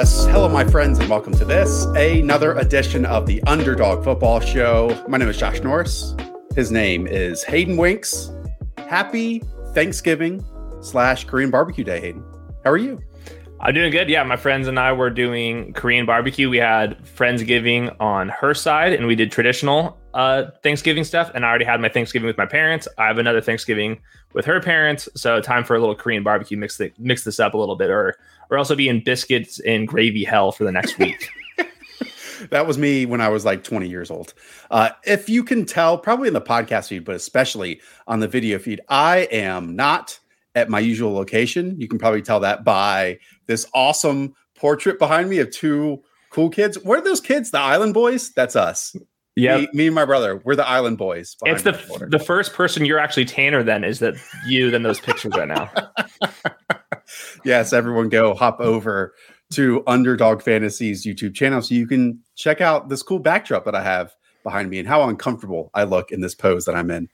Yes, hello, my friends, and welcome to this another edition of the Underdog Football Show. My name is Josh Norris. His name is Hayden Winks. Happy Thanksgiving slash Korean Barbecue Day, Hayden. How are you? I'm doing good. Yeah, my friends and I were doing Korean barbecue. We had Friendsgiving on her side, and we did traditional uh, Thanksgiving stuff. And I already had my Thanksgiving with my parents. I have another Thanksgiving with her parents. So time for a little Korean barbecue. Mix the, mix this up a little bit, or or also be in biscuits and gravy hell for the next week. that was me when I was like 20 years old. Uh, if you can tell, probably in the podcast feed, but especially on the video feed, I am not at my usual location. You can probably tell that by this awesome portrait behind me of two cool kids. Where are those kids? The Island Boys? That's us. Yeah, me, me, and my brother. We're the Island Boys. It's the the first person you're actually Tanner. Then is that you? Than those pictures right now. yes, everyone go hop over to Underdog Fantasies YouTube channel so you can check out this cool backdrop that I have behind me and how uncomfortable I look in this pose that I'm in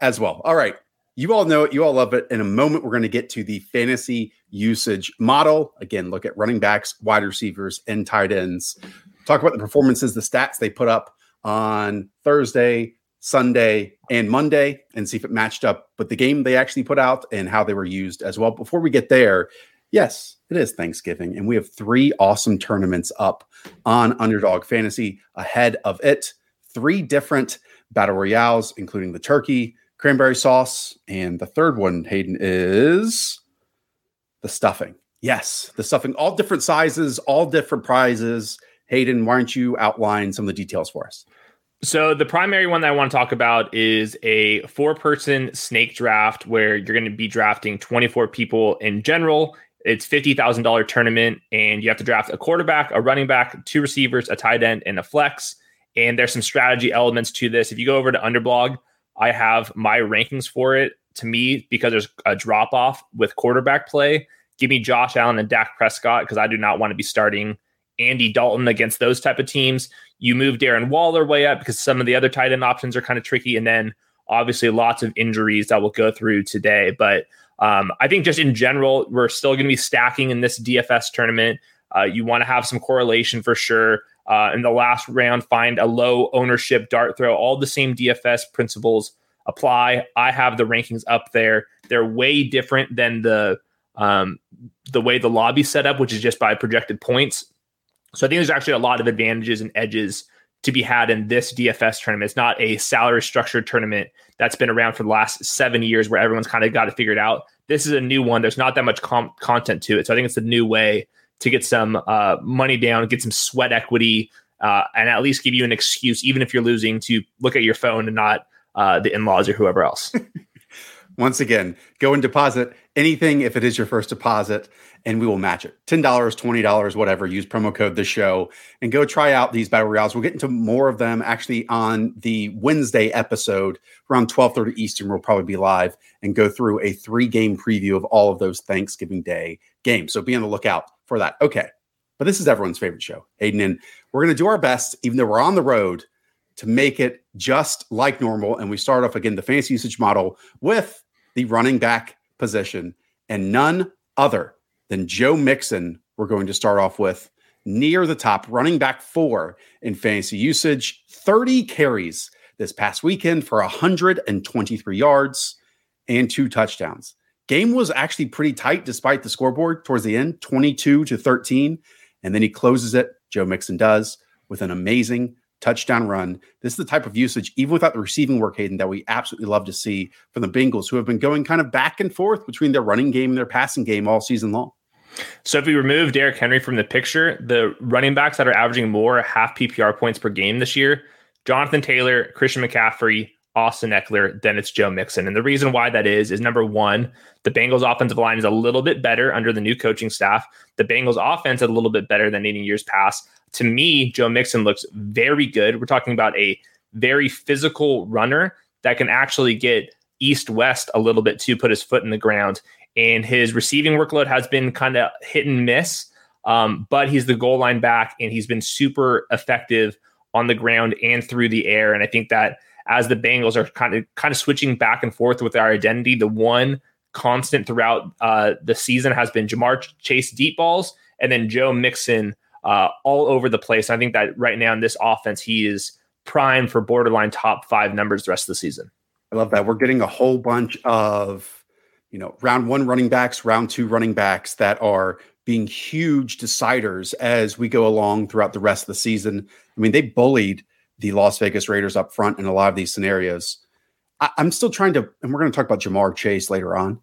as well. All right, you all know it. You all love it. In a moment, we're going to get to the fantasy usage model. Again, look at running backs, wide receivers, and tight ends. Talk about the performances, the stats they put up on Thursday, Sunday, and Monday, and see if it matched up with the game they actually put out and how they were used as well. Before we get there, yes, it is Thanksgiving, and we have three awesome tournaments up on Underdog Fantasy ahead of it. Three different battle royales, including the turkey cranberry sauce. And the third one, Hayden, is the stuffing. Yes, the stuffing, all different sizes, all different prizes. Hayden, why don't you outline some of the details for us? So the primary one that I want to talk about is a four-person snake draft where you're going to be drafting 24 people in general. It's $50,000 tournament and you have to draft a quarterback, a running back, two receivers, a tight end, and a flex. And there's some strategy elements to this. If you go over to Underblog, I have my rankings for it. To me, because there's a drop off with quarterback play, give me Josh Allen and Dak Prescott because I do not want to be starting Andy Dalton against those type of teams. You move Darren Waller way up because some of the other tight end options are kind of tricky, and then obviously lots of injuries that we'll go through today. But um, I think just in general, we're still going to be stacking in this DFS tournament. Uh, you want to have some correlation for sure. Uh, in the last round, find a low ownership dart throw. All the same DFS principles apply. I have the rankings up there. They're way different than the um, the way the lobby set up, which is just by projected points. So I think there's actually a lot of advantages and edges to be had in this DFS tournament. It's not a salary structured tournament that's been around for the last seven years where everyone's kind of got it figured out. This is a new one. There's not that much com- content to it. So I think it's a new way to get some uh, money down, get some sweat equity, uh, and at least give you an excuse, even if you're losing, to look at your phone and not uh, the in-laws or whoever else. Once again, go and deposit anything if it is your first deposit, and we will match it. $10, $20, whatever. Use promo code the show and go try out these battle royales. We'll get into more of them actually on the Wednesday episode around 12:30 Eastern. We'll probably be live and go through a three-game preview of all of those Thanksgiving Day games. So be on the lookout for that. Okay. But this is everyone's favorite show, Hayden. And we're going to do our best, even though we're on the road, to make it just like normal. And we start off again the fantasy usage model with the running back position and none other than Joe Mixon. We're going to start off with near the top, running back four in fantasy usage, 30 carries this past weekend for 123 yards and two touchdowns. Game was actually pretty tight despite the scoreboard towards the end, 22 to 13. And then he closes it, Joe Mixon does, with an amazing touchdown run. This is the type of usage, even without the receiving work, Hayden, that we absolutely love to see from the Bengals, who have been going kind of back and forth between their running game and their passing game all season long. So if we remove Derrick Henry from the picture, the running backs that are averaging more half PPR points per game this year, Jonathan Taylor, Christian McCaffrey, Austin Ekeler, then it's Joe Mixon. And the reason why that is, is number one, the Bengals offensive line is a little bit better under the new coaching staff. The Bengals offense is a little bit better than in years past. To me, Joe Mixon looks very good. We're talking about a very physical runner that can actually get east west a little bit to put his foot in the ground. And his receiving workload has been kind of hit and miss, um, but he's the goal line back and he's been super effective on the ground and through the air. And I think that as the Bengals are kind of kind of switching back and forth with our identity. The one constant throughout uh, the season has been Ja'Marr Chase deep balls and then Joe Mixon uh, all over the place. I think that right now in this offense, he is prime for borderline top five numbers the rest of the season. I love that. We're getting a whole bunch of, you know, round one running backs, round two running backs that are being huge deciders as we go along throughout the rest of the season. I mean, they bullied the Las Vegas Raiders up front in a lot of these scenarios. I, am still trying to, and we're going to talk about Ja'Marr Chase later on,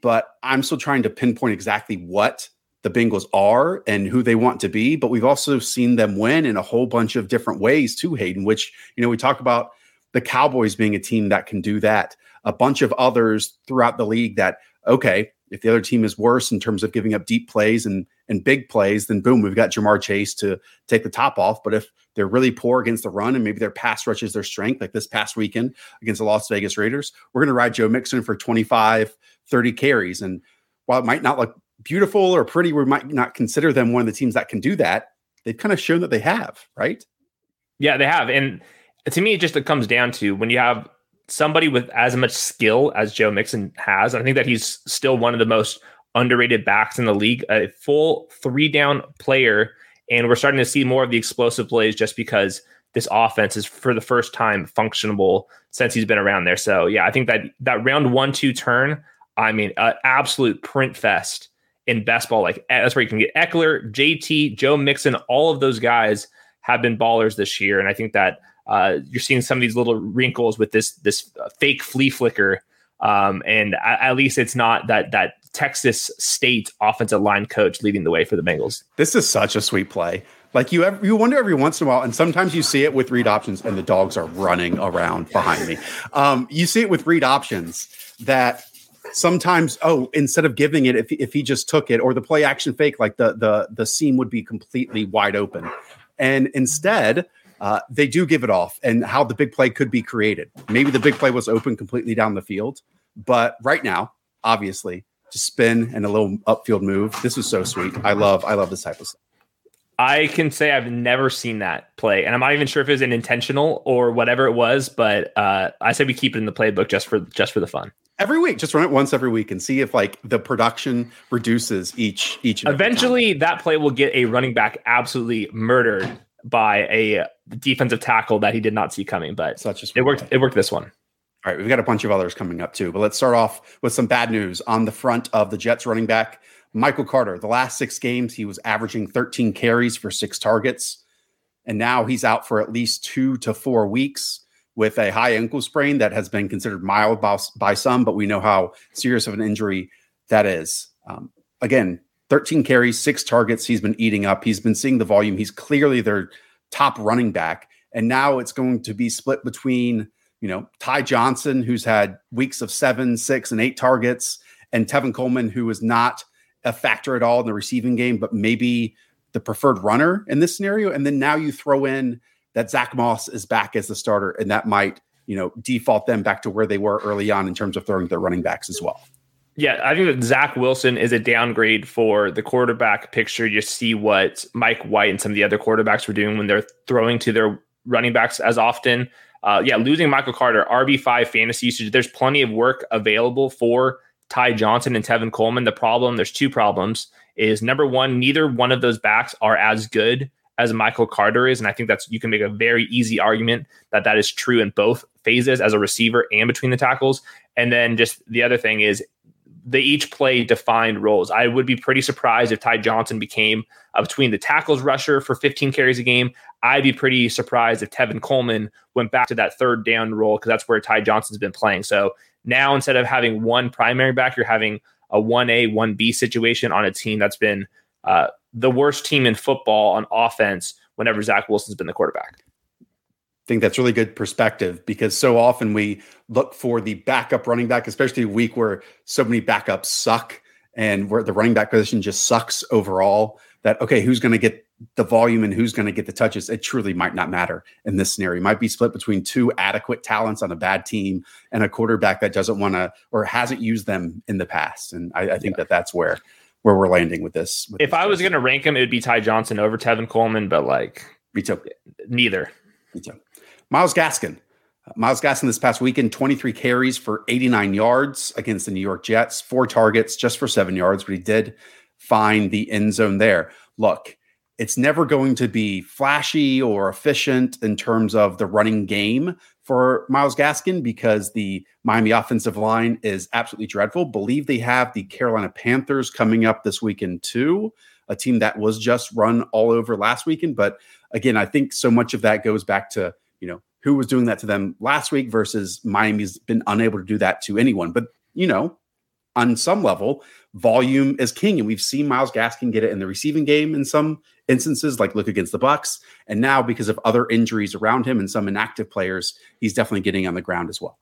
but I'm still trying to pinpoint exactly what the Bengals are and who they want to be, but we've also seen them win in a whole bunch of different ways too, Hayden, which, you know, we talk about the Cowboys being a team that can do that, a bunch of others throughout the league that, okay, if the other team is worse in terms of giving up deep plays and and big plays, then boom, we've got Ja'Marr Chase to take the top off. But if they're really poor against the run and maybe their pass rush is their strength, like this past weekend against the Las Vegas Raiders, we're going to ride Joe Mixon for 25, 30 carries. And while it might not look beautiful or pretty, we might not consider them one of the teams that can do that. They've kind of shown that they have, right? Yeah, they have. And to me, it just it comes down to when you have somebody with as much skill as Joe Mixon has. I think that he's still one of the most underrated backs in the league, a full three down player. And we're starting to see more of the explosive plays just because this offense is for the first time functionable since he's been around there. So yeah, I think that that round one two turn, I mean, uh, absolute print fest in best ball. Like eh, that's where you can get Ekeler, JT, Joe Mixon, all of those guys have been ballers this year, and I think that uh, you're seeing some of these little wrinkles with this this fake flea flicker. Um, and at, at least it's not that that Texas State offensive line coach leading the way for the Bengals. This is such a sweet play. Like you, ever, you wonder every once in a while, and sometimes you see it with read options, and the dogs are running around behind me. Um, you see it with read options that sometimes oh instead of giving it if, if he just took it or the play action fake like the the the seam would be completely wide open and instead uh, they do give it off and how the big play could be created. Maybe the big play was open completely down the field but right now obviously to spin and a little upfield move this was so sweet. I love i love this type of stuff. I can say I've never seen that play, and I'm not even sure if it was an intentional or whatever it was. But uh, I say we keep it in the playbook just for just for the fun. Every week just run it once every week and see if like the production reduces each each eventually that play will get a running back absolutely murdered by a defensive tackle that he did not see coming but such as it worked play. it worked this one all right we've got a bunch of others coming up too but let's start off with some bad news on the front of the jets running back michael carter the last six games he was averaging 13 carries for six targets and now he's out for at least two to four weeks with a high ankle sprain that has been considered mild by, by some, but we know how serious of an injury that is. Um, again, 13 carries, six targets. He's been eating up. He's been seeing the volume. He's clearly their top running back. And now it's going to be split between, you know, Ty Johnson, who's had weeks of seven, six, and eight targets, and Tevin Coleman, who is not a factor at all in the receiving game, but maybe the preferred runner in this scenario. And then now you throw in that Zach Moss is back as the starter, and that might you know default them back to where they were early on in terms of throwing their running backs as well. Yeah, I think that Zach Wilson is a downgrade for the quarterback picture. You see what Mike White and some of the other quarterbacks were doing when they're throwing to their running backs as often. Uh, yeah, losing Michael Carter, RB5 fantasy usage. There's plenty of work available for Ty Johnson and Tevin Coleman. The problem, there's two problems, is number one, neither one of those backs are as good as Michael Carter is. And I think that's you can make a very easy argument that that is true in both phases as a receiver and between the tackles. And then just the other thing is they each play defined roles. I would be pretty surprised if Ty Johnson became uh, between the tackles rusher for 15 carries a game. I'd be pretty surprised if Tevin Coleman went back to that third down role because that's where Ty Johnson's been playing. So now instead of having one primary back, you're having a 1A, 1B situation on a team that's been uh, the worst team in football on offense whenever Zach Wilson's been the quarterback. I think that's really good perspective because so often we look for the backup running back, especially a week where so many backups suck and where the running back position just sucks overall. That okay, who's going to get the volume and who's going to get the touches? It truly might not matter in this scenario. It might be split between two adequate talents on a bad team and a quarterback that doesn't want to or hasn't used them in the past. And I, I think yeah. that that's where where we're landing with this. With if this I was going to rank him, it would be Ty Johnson over Tevin Coleman, but like me too. Neither. Me too. Myles Gaskin. Miles Gaskin this past weekend, 23 carries for 89 yards against the New York Jets, four targets just for seven yards, but he did find the end zone there. look, it's never going to be flashy or efficient in terms of the running game for Miles Gaskin because the Miami offensive line is absolutely dreadful. Believe they have the Carolina Panthers coming up this weekend too, a team that was just run all over last weekend. But again, I think so much of that goes back to, you know, who was doing that to them last week versus Miami's been unable to do that to anyone. But, you know, on some level, volume is king. And we've seen Miles Gaskin get it in the receiving game in some instances, like look against the Bucks. And now, because of other injuries around him and some inactive players, he's definitely getting on the ground as well.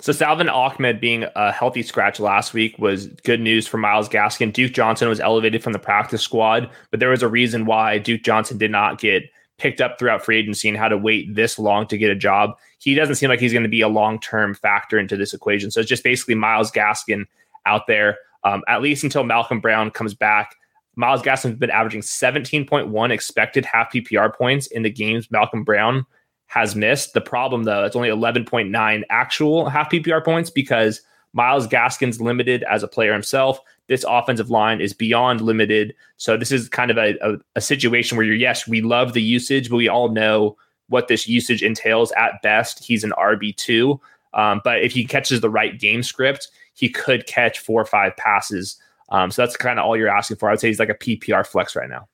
So Salvon Ahmed being a healthy scratch last week was good news for Miles Gaskin. Duke Johnson was elevated from the practice squad, but there was a reason why Duke Johnson did not get picked up throughout free agency and had to wait this long to get a job. He doesn't seem like he's going to be a long term factor into this equation. So it's just basically Miles Gaskin out there, um, at least until Malcolm Brown comes back. Miles Gaskin's been averaging 17.1 expected half PPR points in the games Malcolm Brown has missed. The problem, though, it's only 11.9 actual half PPR points because Miles Gaskin's limited as a player himself. This offensive line is beyond limited. So this is kind of a, a, a situation where you're, yes, we love the usage, but we all know what this usage entails. At best, he's an RB2. Um, but if he catches the right game script, he could catch four or five passes um, so that's kind of all you're asking for. I would say he's like a PPR flex right now.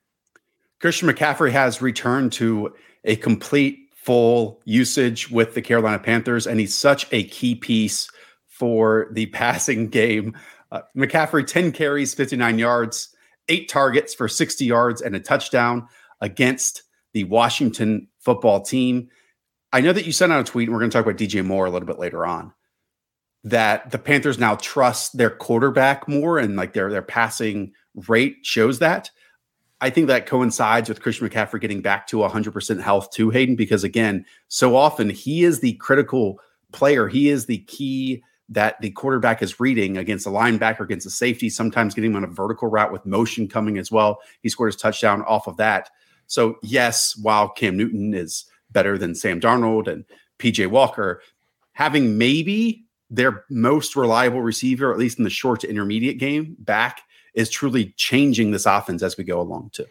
Christian McCaffrey has returned to a complete full usage with the Carolina Panthers, and he's such a key piece for the passing game. Uh, McCaffrey, 10 carries, 59 yards, eight targets for 60 yards and a touchdown against the Washington football team. I know that you sent out a tweet, and we're going to talk about DJ Moore a little bit later on that the Panthers now trust their quarterback more and like their their passing rate shows that. I think that coincides with Christian McCaffrey getting back to 100% health too, Hayden, because again, so often he is the critical player. He is the key that the quarterback is reading against a linebacker, against a safety, sometimes getting him on a vertical route with motion coming as well. He scored his touchdown off of that. So, yes, while Cam Newton is better than Sam Darnold and PJ Walker, having maybe their most reliable receiver, at least in the short to intermediate game, back is truly changing this offense as we go along too.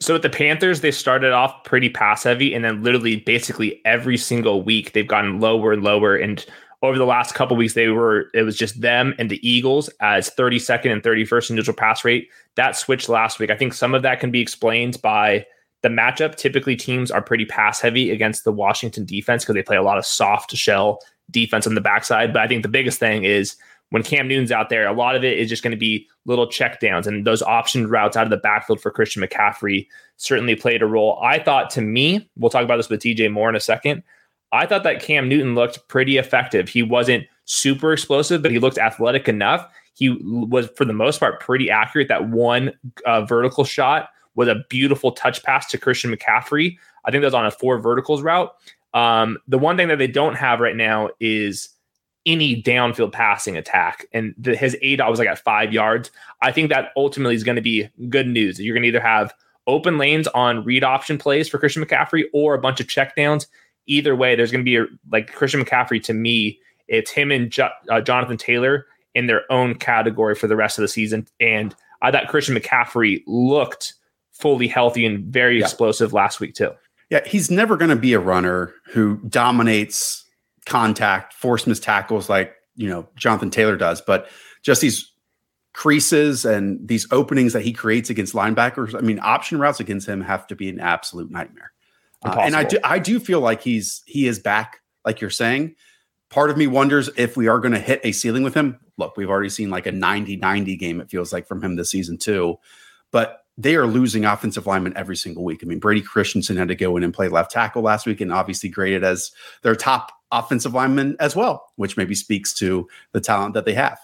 So with the Panthers, they started off pretty pass heavy, and then literally basically every single week they've gotten lower and lower. And over the last couple weeks, they were it was just them and the Eagles as 32nd and 31st in neutral pass rate. That switched last week. I think some of that can be explained by the matchup. Typically, teams are pretty pass heavy against the Washington defense because they play a lot of soft shell defense on the backside. But I think the biggest thing is when Cam Newton's out there, a lot of it is just going to be little checkdowns and those option routes out of the backfield for Christian McCaffrey certainly played a role. I thought to me, we'll talk about this with DJ Moore in a second. I thought that Cam Newton looked pretty effective. He wasn't super explosive, but he looked athletic enough. He was, for the most part, pretty accurate. That one uh, vertical shot was a beautiful touch pass to Christian McCaffrey. I think that was on a four verticals route. Um, the one thing that they don't have right now is any downfield passing attack. And the, his ADOT was like at five yards. I think that ultimately is going to be good news. You're going to either have open lanes on read option plays for Christian McCaffrey or a bunch of checkdowns. Either way, there's going to be a, like Christian McCaffrey to me, it's him and jo- uh, Jonathan Taylor in their own category for the rest of the season. And I thought Christian McCaffrey looked fully healthy and very yeah. explosive last week, too. Yeah, he's never going to be a runner who dominates contact, force missed tackles like, you know, Jonathan Taylor does, but just these creases and these openings that he creates against linebackers. I mean, option routes against him have to be an absolute nightmare. Uh, and I do, I do feel like he's he is back, like you're saying. Part of me wonders if we are going to hit a ceiling with him. Look, we've already seen like a 90-90 game, it feels like, from him this season too. But they are losing offensive linemen every single week. I mean, Brady Christensen had to go in and play left tackle last week and obviously graded as their top offensive lineman as well, which maybe speaks to the talent that they have.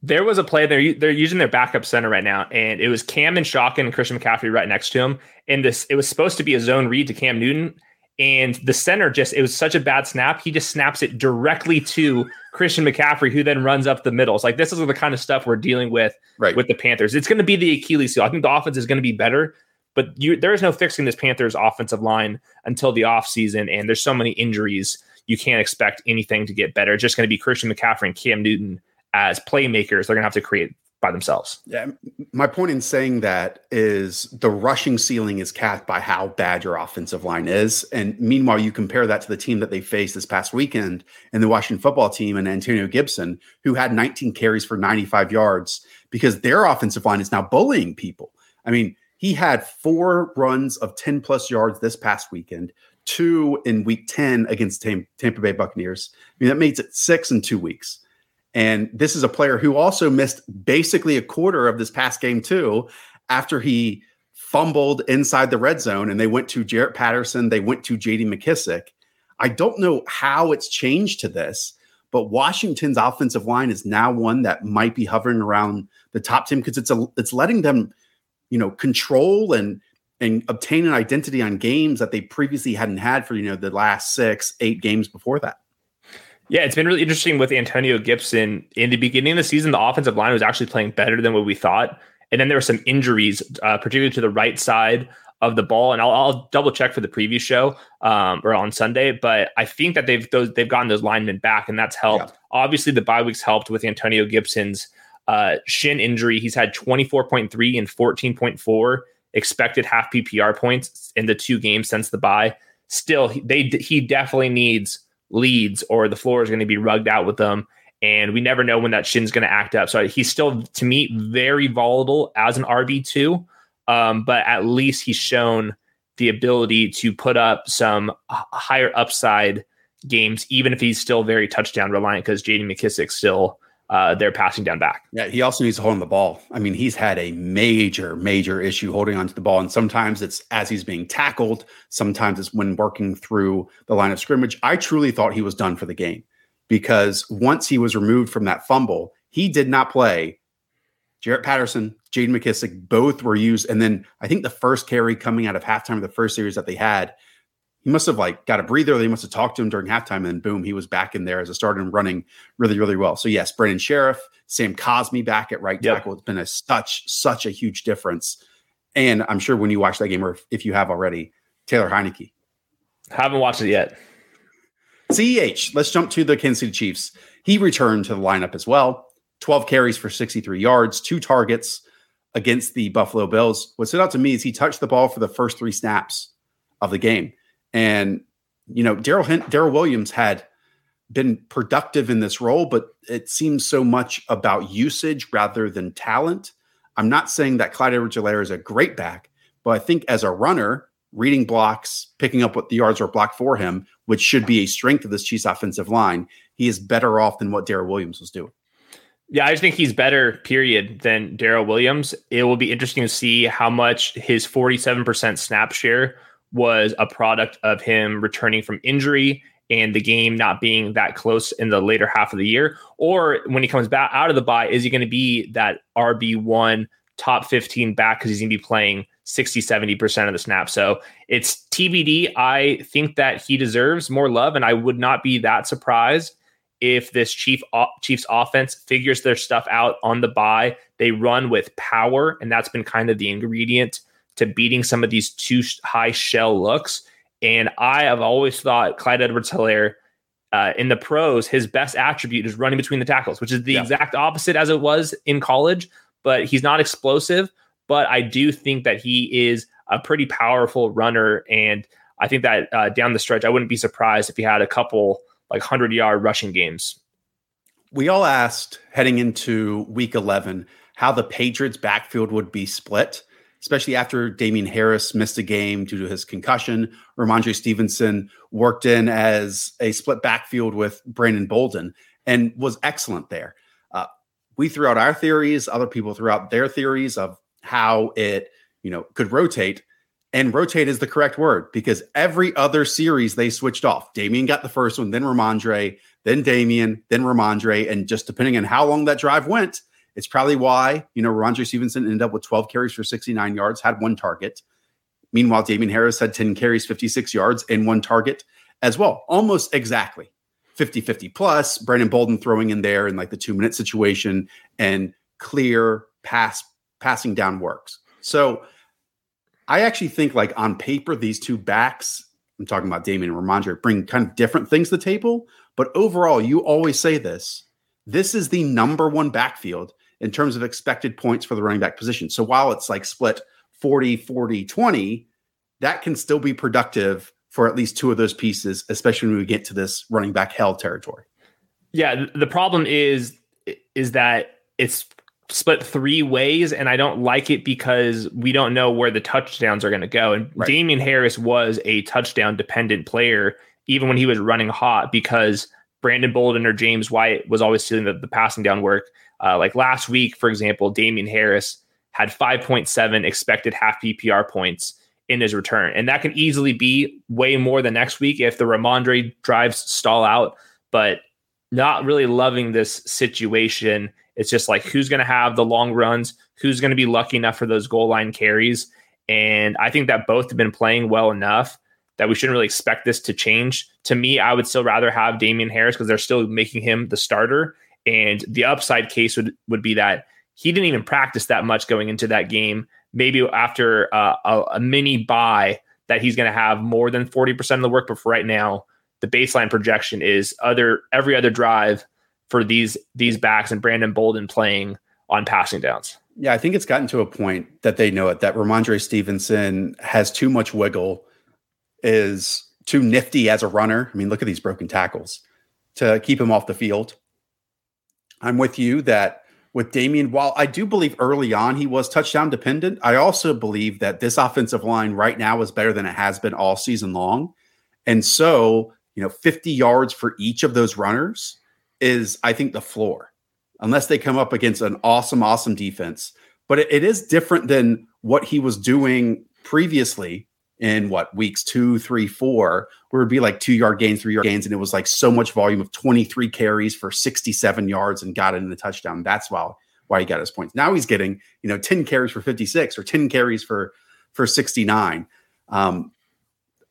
There was a play they're they're using their backup center right now, and it was Cam and Shotgun and Christian McCaffrey right next to him. And this it was supposed to be a zone read to Cam Newton, and the center just it was such a bad snap. He just snaps it directly to Christian McCaffrey, who then runs up the middle. It's like this is the kind of stuff we're dealing with right. with the Panthers. It's going to be the Achilles heel. I think the offense is going to be better, but you, there is no fixing this Panthers offensive line until the offseason. And there's so many injuries, you can't expect anything to get better. It's just going to be Christian McCaffrey and Cam Newton as playmakers. They're going to have to create by themselves. Yeah, my point in saying that is the rushing ceiling is capped by how bad your offensive line is, and meanwhile you compare that to the team that they faced this past weekend in the Washington football team and Antonio Gibson, who had 19 carries for 95 yards because their offensive line is now bullying people. I mean, he had four runs of 10 plus yards this past weekend, two in week 10 against Tampa Bay Buccaneers. I mean, that makes it six in two weeks. And this is a player who also missed basically a quarter of this past game, too, after he fumbled inside the red zone and they went to Jaret Patterson, they went to JD McKissick. I don't know how it's changed to this, but Washington's offensive line is now one that might be hovering around the top 10 because it's a it's letting them, you know, control and and obtain an identity on games that they previously hadn't had for, you know, the last six, eight games before that. Yeah, it's been really interesting with Antonio Gibson. In the beginning of the season, the offensive line was actually playing better than what we thought. And then there were some injuries, uh, particularly to the right side of the ball. And I'll, I'll double check for the previous show um, or on Sunday, but I think that they've those, they've gotten those linemen back, and that's helped. Yeah. Obviously, the bye weeks helped with Antonio Gibson's uh, shin injury. He's had 24.3 and 14.4 expected half PPR points in the two games since the bye. Still, they he definitely needs leads or the floor is going to be rugged out with them. And we never know when that shin's going to act up. So he's still, to me, very volatile as an RB2. Um, but at least he's shown the ability to put up some higher upside games, even if he's still very touchdown reliant because JD McKissick still uh, they're passing down back. Yeah, he also needs to hold on the ball. I mean, he's had a major, major issue holding onto the ball. And sometimes it's as he's being tackled, sometimes it's when working through the line of scrimmage. I truly thought he was done for the game because once he was removed from that fumble, he did not play. Jaret Patterson, JD McKissick, both were used. And then I think the first carry coming out of halftime of the first series that they had, he must have like got a breather. They must have talked to him during halftime, and boom, he was back in there as a starter and running really, really well. So yes, Brandon Scherff, Sam Cosmi back at right tackle. It's been a such such a huge difference. And I'm sure when you watch that game, or if you have already, Taylor Heinicke. Haven't watched it yet. CEH. Let's jump to the Kansas City Chiefs. He returned to the lineup as well. 12 carries for 63 yards, two targets against the Buffalo Bills. What stood out to me is he touched the ball for the first three snaps of the game. And you know, Darrel Darrel Williams had been productive in this role, but it seems so much about usage rather than talent. I'm not saying that Clyde Edwards-Helaire is a great back, but I think as a runner, reading blocks, picking up what the yards are blocked for him, which should be a strength of this Chiefs offensive line, he is better off than what Darrel Williams was doing. Yeah, I just think he's better, period, than Darrel Williams. It will be interesting to see how much his 47% snap share was a product of him returning from injury and the game not being that close in the later half of the year? Or when he comes back out of the bye, is he going to be that RB1 top 15 back because he's going to be playing 60, 70% of the snap? So it's TBD. I think that he deserves more love, and I would not be that surprised if this Chief Chiefs offense figures their stuff out on the bye. They run with power, and that's been kind of the ingredient to beating some of these two high shell looks. And I have always thought Clyde Edwards Helaire uh, in the pros, his best attribute is running between the tackles, which is the yeah. exact opposite as it was in college. But he's not explosive. But I do think that he is a pretty powerful runner. And I think that uh, down the stretch, I wouldn't be surprised if he had a couple like 100 yard rushing games. We all asked heading into week 11 how the Patriots' backfield would be split especially after Damien Harris missed a game due to his concussion. Rhamondre Stevenson worked in as a split backfield with Brandon Bolden and was excellent there. Uh, we threw out our theories, other people threw out their theories of how it, you know, could rotate. And rotate is the correct word because every other series they switched off. Damien got the first one, then Rhamondre, then Damien, then Rhamondre. And just depending on how long that drive went, it's probably why, you know, Rhamondre Stevenson ended up with 12 carries for 69 yards, had one target. Meanwhile, Damien Harris had 10 carries, 56 yards, and one target as well. Almost exactly 50 50 plus. Brandon Bolden throwing in there in like the two minute situation and clear pass passing down works. So I actually think like on paper, these two backs, I'm talking about Damien and Rhamondre, bring kind of different things to the table. But overall, you always say this. This is the number one backfield in terms of expected points for the running back position. So while it's like split 40, 40, 20, that can still be productive for at least two of those pieces, especially when we get to this running back hell territory. Yeah, the problem is is that it's split three ways, and I don't like it because we don't know where the touchdowns are going to go. And right. Damien Harris was a touchdown dependent player, even when he was running hot, because Brandon Bolden or James White was always doing the, the passing down work. Uh, like last week, for example, Damien Harris had 5.7 expected half PPR points in his return. And that can easily be way more than next week if the Rhamondre drives stall out. But not really loving this situation. It's just like who's going to have the long runs, who's going to be lucky enough for those goal line carries. And I think that both have been playing well enough that we shouldn't really expect this to change. To me, I would still rather have Damien Harris because they're still making him the starter. And the upside case would, would be that he didn't even practice that much going into that game. Maybe after uh, a, a mini bye, that he's going to have more than 40% of the work. But for right now, the baseline projection is other every other drive for these these backs and Brandon Bolden playing on passing downs. Yeah, I think it's gotten to a point that they know it that Rhamondre Stevenson has too much wiggle, is too nifty as a runner. I mean, look at these broken tackles to keep him off the field. I'm with you that with Damien, while I do believe early on he was touchdown dependent, I also believe that this offensive line right now is better than it has been all season long. And so you know, 50 yards for each of those runners is, I think, the floor, unless they come up against an awesome, awesome defense. But it, it is different than what he was doing previously in what weeks two, three, four, where it'd be like two yard gains, three yard gains, and it was like so much volume of 23 carries for 67 yards and got it in the touchdown. That's why why he got his points. Now he's getting, you know, 10 carries for 56 or 10 carries for for 69. Um,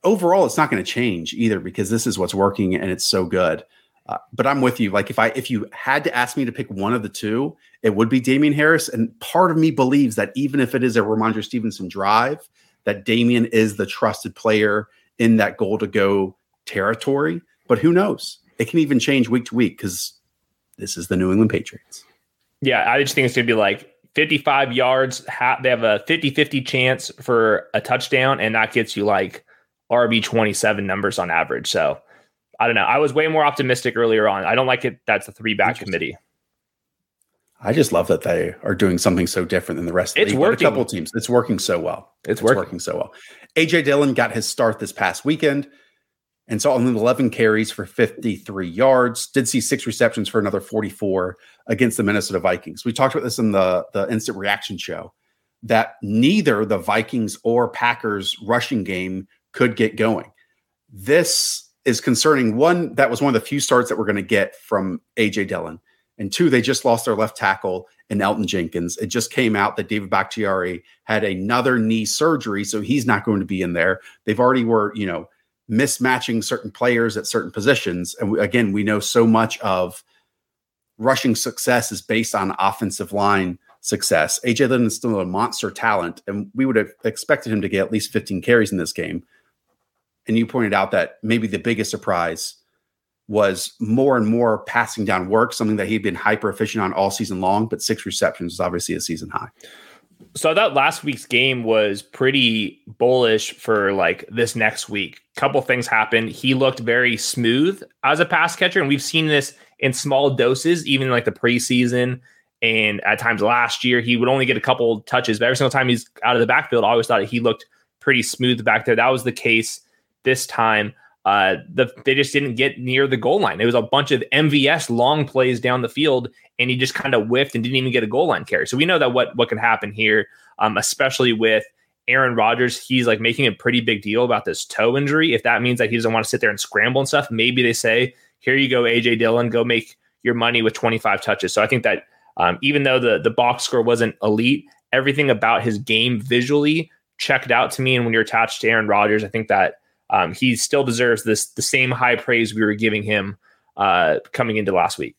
overall, it's not going to change either because this is what's working and it's so good. Uh, but I'm with you. Like if I if you had to ask me to pick one of the two, it would be Damien Harris. And part of me believes that even if it is a Rhamondre Stevenson drive, that Damien is the trusted player in that goal to go territory. But who knows? It can even change week to week because this is the New England Patriots. Yeah, I just think it's going to be like 55 yards. they have a 50 50 chance for a touchdown, and that gets you like RB 27 numbers on average. So I don't know. I was way more optimistic earlier on. I don't like it. That's a three back committee. I just love that they are doing something so different than the rest of the it's league. Working. A couple teams. It's working so well. It's, it's working. working. so well. AJ Dillon got his start this past weekend and saw only 11 carries for 53 yards. Did see six receptions for another 44 against the Minnesota Vikings. We talked about this in the, the instant reaction show that neither the Vikings or Packers rushing game could get going. This is concerning. One, that was one of the few starts that we're going to get from AJ Dillon. And two, they just lost their left tackle in Elgton Jenkins. It just came out that David Bakhtiari had another knee surgery, so he's not going to be in there. They've already were, you know, mismatching certain players at certain positions. And we, again, we know so much of rushing success is based on offensive line success. AJ Dillon is still a monster talent, and we would have expected him to get at least 15 carries in this game and you pointed out that maybe the biggest surprise was more and more passing down work, something that he'd been hyper efficient on all season long, but six receptions is obviously a season high. So I thought last week's game was pretty bullish for like this next week. Couple things happened. He looked very smooth as a pass catcher, and we've seen this in small doses, even like the preseason and at times last year. He would only get a couple touches, but every single time he's out of the backfield, I always thought he looked pretty smooth back there. That was the case this time. Uh, the, they just didn't get near the goal line. It was a bunch of MVS long plays down the field, and he just kind of whiffed and didn't even get a goal line carry. So we know that what what can happen here, um, especially with Aaron Rodgers. He's like making a pretty big deal about this toe injury. If that means that he doesn't want to sit there and scramble and stuff, maybe they say, "Here you go, AJ Dillon, go make your money with 25 touches." So I think that um, even though the the box score wasn't elite, everything about his game visually checked out to me. And when you're attached to Aaron Rodgers, I think that um, he still deserves this the same high praise we were giving him uh, coming into last week.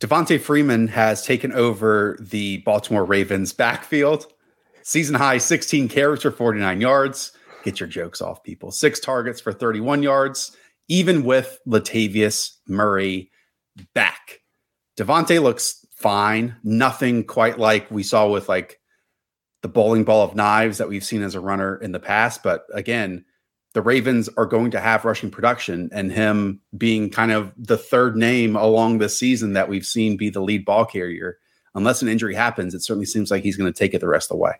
Devonta Freeman has taken over the Baltimore Ravens backfield. Season high 16 carries for 49 yards. Get your jokes off, people. Six targets for 31 yards, even with Latavius Murray back. Devonta looks fine. Nothing quite like we saw with like the bowling ball of knives that we've seen as a runner in the past. But again, the Ravens are going to have rushing production, and him being kind of the third name along the season that we've seen be the lead ball carrier. Unless an injury happens, it certainly seems like he's going to take it the rest of the way.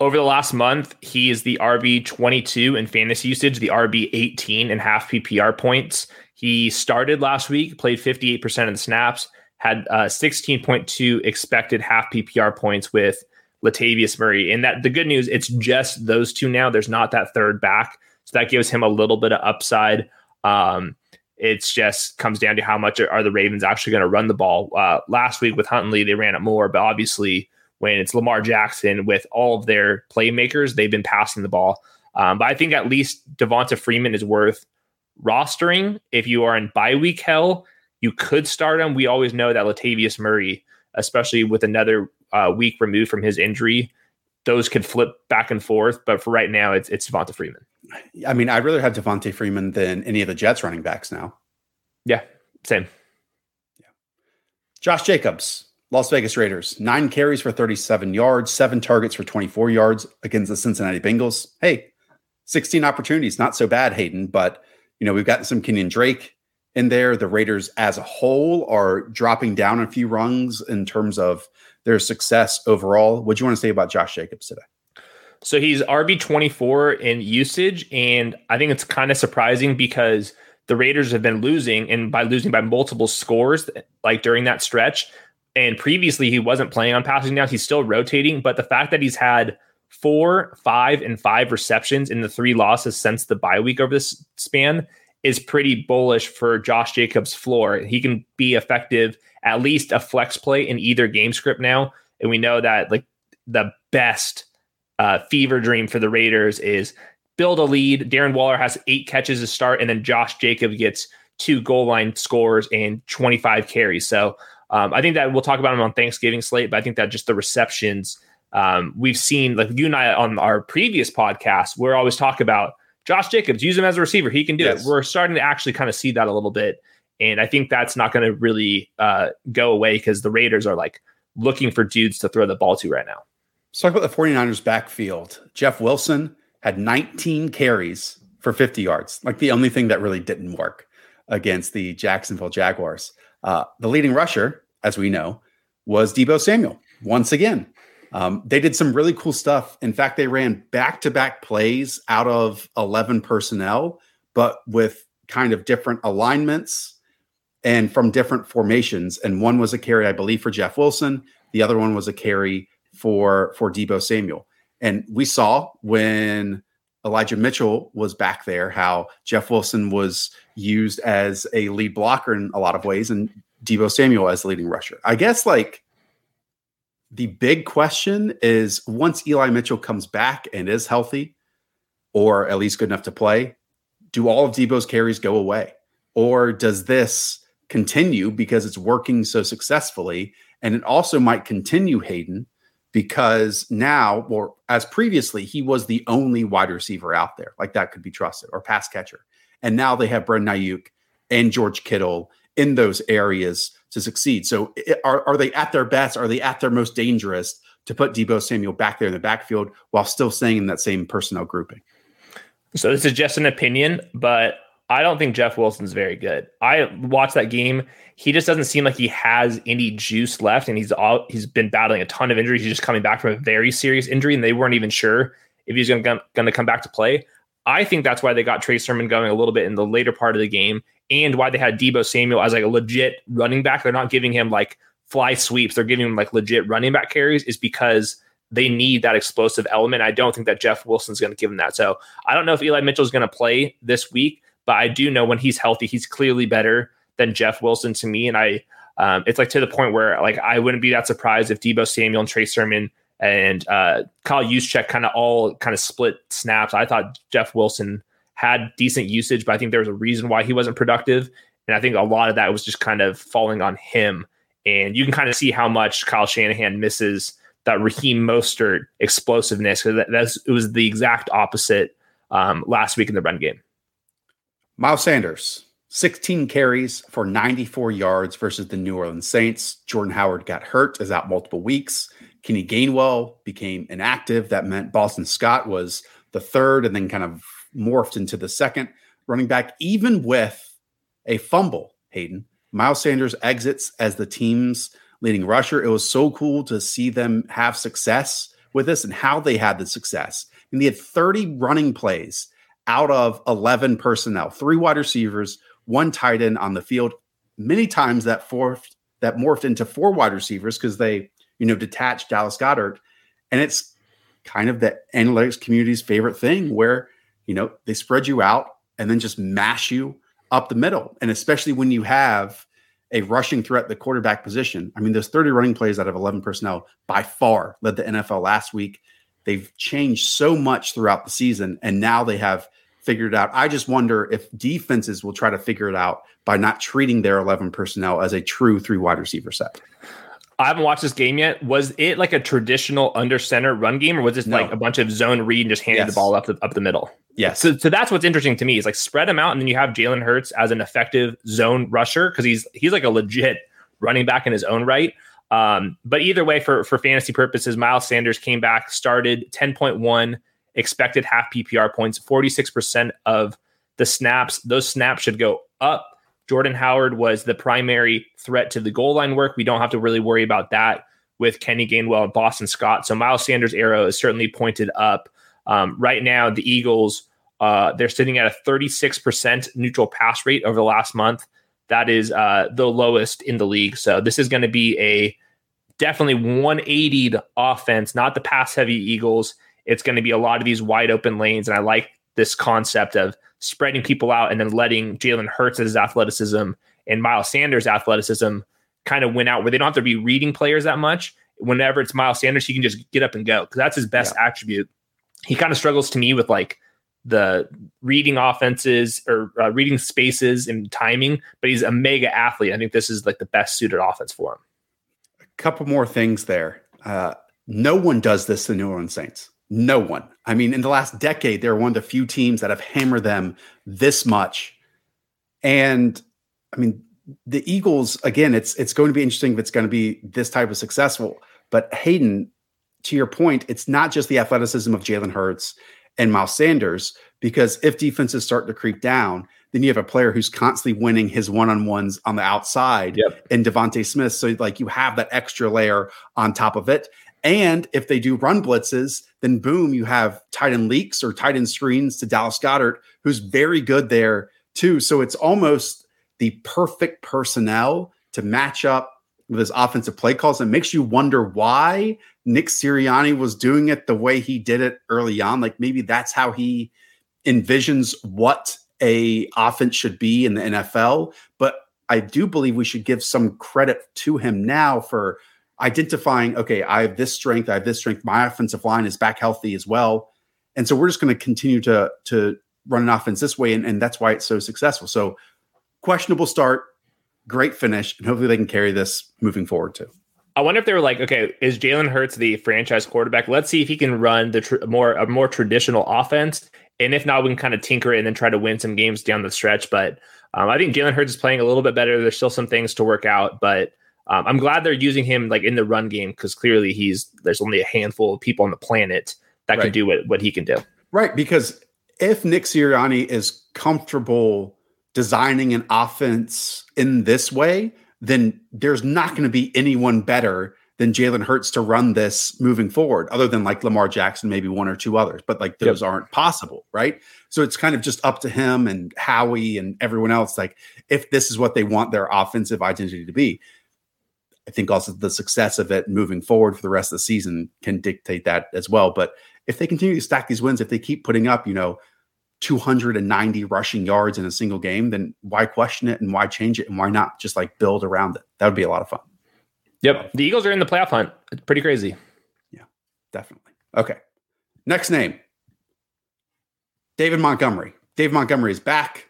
Over the last month, he is the RB 22 in fantasy usage, the RB 18 in half PPR points. He started last week, played 58% of the snaps, had uh, 16.2 expected half PPR points with Latavius Murray. And that the good news, it's just those two now. There's not that third back. So that gives him a little bit of upside. Um, it's just comes down to how much are the Ravens actually going to run the ball. Uh, last week with Huntley, they ran it more, but obviously when it's Lamar Jackson with all of their playmakers, they've been passing the ball. Um, but I think at least Devonta Freeman is worth rostering. If you are in bye week hell, you could start him. We always know that Latavius Murray, especially with another uh, week removed from his injury, those could flip back and forth. But for right now, it's it's Devonta Freeman. I mean, I'd rather have Devonta Freeman than any of the Jets running backs now. Yeah, same. Yeah. Josh Jacobs, Las Vegas Raiders, nine carries for 37 yards, seven targets for 24 yards against the Cincinnati Bengals. Hey, 16 opportunities, not so bad, Hayden. But you know, we've got some Kenyan Drake in there. The Raiders as a whole are dropping down a few rungs in terms of their success overall. What do you want to say about Josh Jacobs today? So he's RB24 in usage. And I think it's kind of surprising because the Raiders have been losing and by losing by multiple scores, like during that stretch. And previously he wasn't playing on passing downs. He's still rotating. But the fact that he's had four, five, and five receptions in the three losses since the bye week over this span is pretty bullish for Josh Jacobs' floor. He can be effective, at least a flex play in either game script now. And we know that like the best uh, fever dream for the Raiders is build a lead. Darren Waller has eight catches to start, and then Josh Jacobs gets two goal line scores and 25 carries. So um, I think that we'll talk about him on Thanksgiving slate, but I think that just the receptions um, we've seen, like you and I on our previous podcast, we're always talk about Josh Jacobs, use him as a receiver. He can do yes. it. We're starting to actually kind of see that a little bit. And I think that's not going to really uh, go away because the Raiders are like looking for dudes to throw the ball to right now. Let's talk about the 49ers backfield. Jeff Wilson had 19 carries for 50 yards, like the only thing that really didn't work against the Jacksonville Jaguars. Uh, the leading rusher, as we know, was Deebo Samuel once again. Um, they did some really cool stuff. In fact, they ran back to back plays out of 11 personnel, but with kind of different alignments and from different formations. And one was a carry, I believe, for Jeff Wilson. The other one was a carry for for Deebo Samuel. And we saw when Elijah Mitchell was back there how Jeff Wilson was used as a lead blocker in a lot of ways, and Deebo Samuel as leading rusher. I guess like the big question is once Eli Mitchell comes back and is healthy, or at least good enough to play, do all of Deebo's carries go away? Or does this continue because it's working so successfully? And it also might continue, Hayden, because now, or as previously, he was the only wide receiver out there, like that could be trusted or pass catcher. And now they have Brandon Aiyuk and George Kittle in those areas to succeed. So are, are they at their best? Are they at their most dangerous to put Deebo Samuel back there in the backfield while still staying in that same personnel grouping? So this is just an opinion, but I don't think Jeff Wilson's very good. I watched that game. He just doesn't seem like he has any juice left, and he's all he's been battling a ton of injuries. He's just coming back from a very serious injury, and they weren't even sure if he's going to come back to play. I think that's why they got Trey Sermon going a little bit in the later part of the game and why they had Deebo Samuel as like a legit running back. They're not giving him like fly sweeps. They're giving him like legit running back carries is because they need that explosive element. I don't think that Jeff Wilson's going to give him that. So I don't know if Eli Mitchell is going to play this week, but I do know when he's healthy, he's clearly better than Jeff Wilson to me. And I, um, it's like to the point where like I wouldn't be that surprised if Deebo Samuel and Trey Sermon and uh, Kyle Juszczyk kind of all kind of split snaps. I thought Jeff Wilson had decent usage, but I think there was a reason why he wasn't productive. And I think a lot of that was just kind of falling on him. And you can kind of see how much Kyle Shanahan misses that Raheem Mostert explosiveness because that, that's it was the exact opposite um, last week in the run game. Miles Sanders, 16 carries for 94 yards versus the New Orleans Saints. Jordan Howard got hurt, is out multiple weeks. Kenny Gainwell became inactive. That meant Boston Scott was the third and then kind of morphed into the second running back, even with a fumble, Hayden. Miles Sanders exits as the team's leading rusher. It was so cool to see them have success with this and how they had the success. And they had 30 running plays out of 11 personnel, three wide receivers, one tight end on the field. Many times that fourth that morphed into four wide receivers because they, you know, detached Dallas Goedert. And it's kind of the analytics community's favorite thing where, you know, they spread you out and then just mash you up the middle. And especially when you have a rushing threat, the quarterback position. I mean, those 30 running plays out of 11 personnel by far led the NFL last week. They've changed so much throughout the season, and now they have figured it out. I just wonder if defenses will try to figure it out by not treating their 11 personnel as a true three wide receiver set. I haven't watched this game yet. Was it like a traditional under center run game, or was this no. like a bunch of zone read and just handed yes. the ball up the, up the middle? Yes. So, so that's what's interesting to me is like spread them out, and then you have Jalen Hurts as an effective zone rusher because he's he's like a legit running back in his own right. Um, but either way, for for fantasy purposes, Miles Sanders came back, started ten point one expected half PPR points, forty six percent of the snaps. Those snaps should go up Jordan Howard was the primary threat to the goal line work. We don't have to really worry about that with Kenny Gainwell and Boston Scott. So Miles Sanders' arrow is certainly pointed up. Um, right now, the Eagles uh, they're sitting at a 36% neutral pass rate over the last month. That is uh, the lowest in the league. So this is going to be a definitely 180 offense, not the pass heavy Eagles. It's going to be a lot of these wide open lanes, and I like this concept of spreading people out and then letting Jalen Hurts' athleticism and Miles Sanders' athleticism kind of win out where they don't have to be reading players that much. Whenever it's Miles Sanders, he can just get up and go because that's his best yeah. attribute. He kind of struggles to me with like the reading offenses or uh, reading spaces and timing, but he's a mega athlete. I think this is like the best suited offense for him. A couple more things there. Uh, no one does this to New Orleans Saints. No one. I mean, in the last decade, they're one of the few teams that have hammered them this much. And I mean, the Eagles, again, it's it's going to be interesting if it's going to be this type of successful. But Hayden, to your point, it's not just the athleticism of Jalen Hurts and Miles Sanders, because if defenses start to creep down, then you have a player who's constantly winning his one-on-ones on the outside yep. and DeVonta Smith. So like you have that extra layer on top of it. And if they do run blitzes, then boom, you have tight end leaks or tight end screens to Dallas Goedert, who's very good there too. So it's almost the perfect personnel to match up with his offensive play calls. It makes you wonder why Nick Sirianni was doing it the way he did it early on. Like maybe that's how he envisions what a offense should be in the NFL. But I do believe we should give some credit to him now for identifying, okay, I have this strength, I have this strength. My offensive line is back healthy as well. And so we're just going to continue to to run an offense this way. And, and that's why it's so successful. So questionable start, great finish, and hopefully they can carry this moving forward too. I wonder if they were like, okay, is Jalen Hurts the franchise quarterback? Let's see if he can run the tr- more a more traditional offense, and if not, we can kind of tinker it and then try to win some games down the stretch. But um, I think Jalen Hurts is playing a little bit better. There's still some things to work out, but um, I'm glad they're using him like in the run game because clearly he's there's only a handful of people on the planet that right. can do what, what he can do. Right. Because if Nick Sirianni is comfortable designing an offense in this way, then there's not going to be anyone better than Jalen Hurts to run this moving forward, other than like Lamar Jackson, maybe one or two others, but like those yep. aren't possible, right? So it's kind of just up to him and Howie and everyone else. Like, if this is what they want their offensive identity to be, I think also the success of it moving forward for the rest of the season can dictate that as well. But if they continue to stack these wins, if they keep putting up, you know, 290 rushing yards in a single game, then why question it and why change it and why not just like build around it? That would be a lot of fun. Yep. The Eagles are in the playoff hunt. It's pretty crazy. Yeah, definitely. Okay. Next name David Montgomery. Dave Montgomery is back,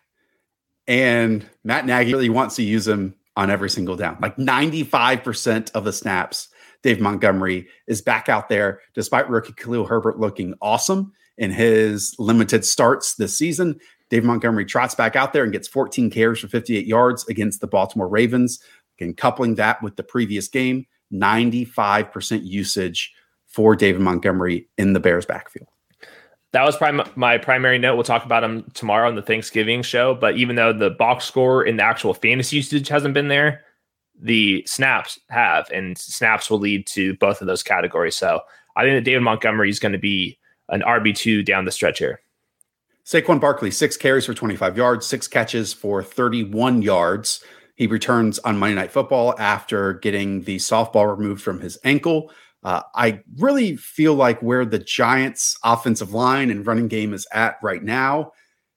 and Matt Nagy really wants to use him on every single down. Like 95% of the snaps, Dave Montgomery is back out there, despite rookie Khalil Herbert looking awesome in his limited starts this season. David Montgomery trots back out there and gets 14 carries for 58 yards against the Baltimore Ravens. Again, coupling that with the previous game, 95% usage for David Montgomery in the Bears backfield. That was prim- my primary note. We'll talk about him tomorrow on the Thanksgiving show. But even though the box score in the actual fantasy usage hasn't been there, the snaps have, and snaps will lead to both of those categories. So I think that David Montgomery is going to be an RB2 down the stretch here. Saquon Barkley, six carries for 25 yards, six catches for 31 yards. He returns on Monday Night Football after getting the softball removed from his ankle. Uh, I really feel like where the Giants' offensive line and running game is at right now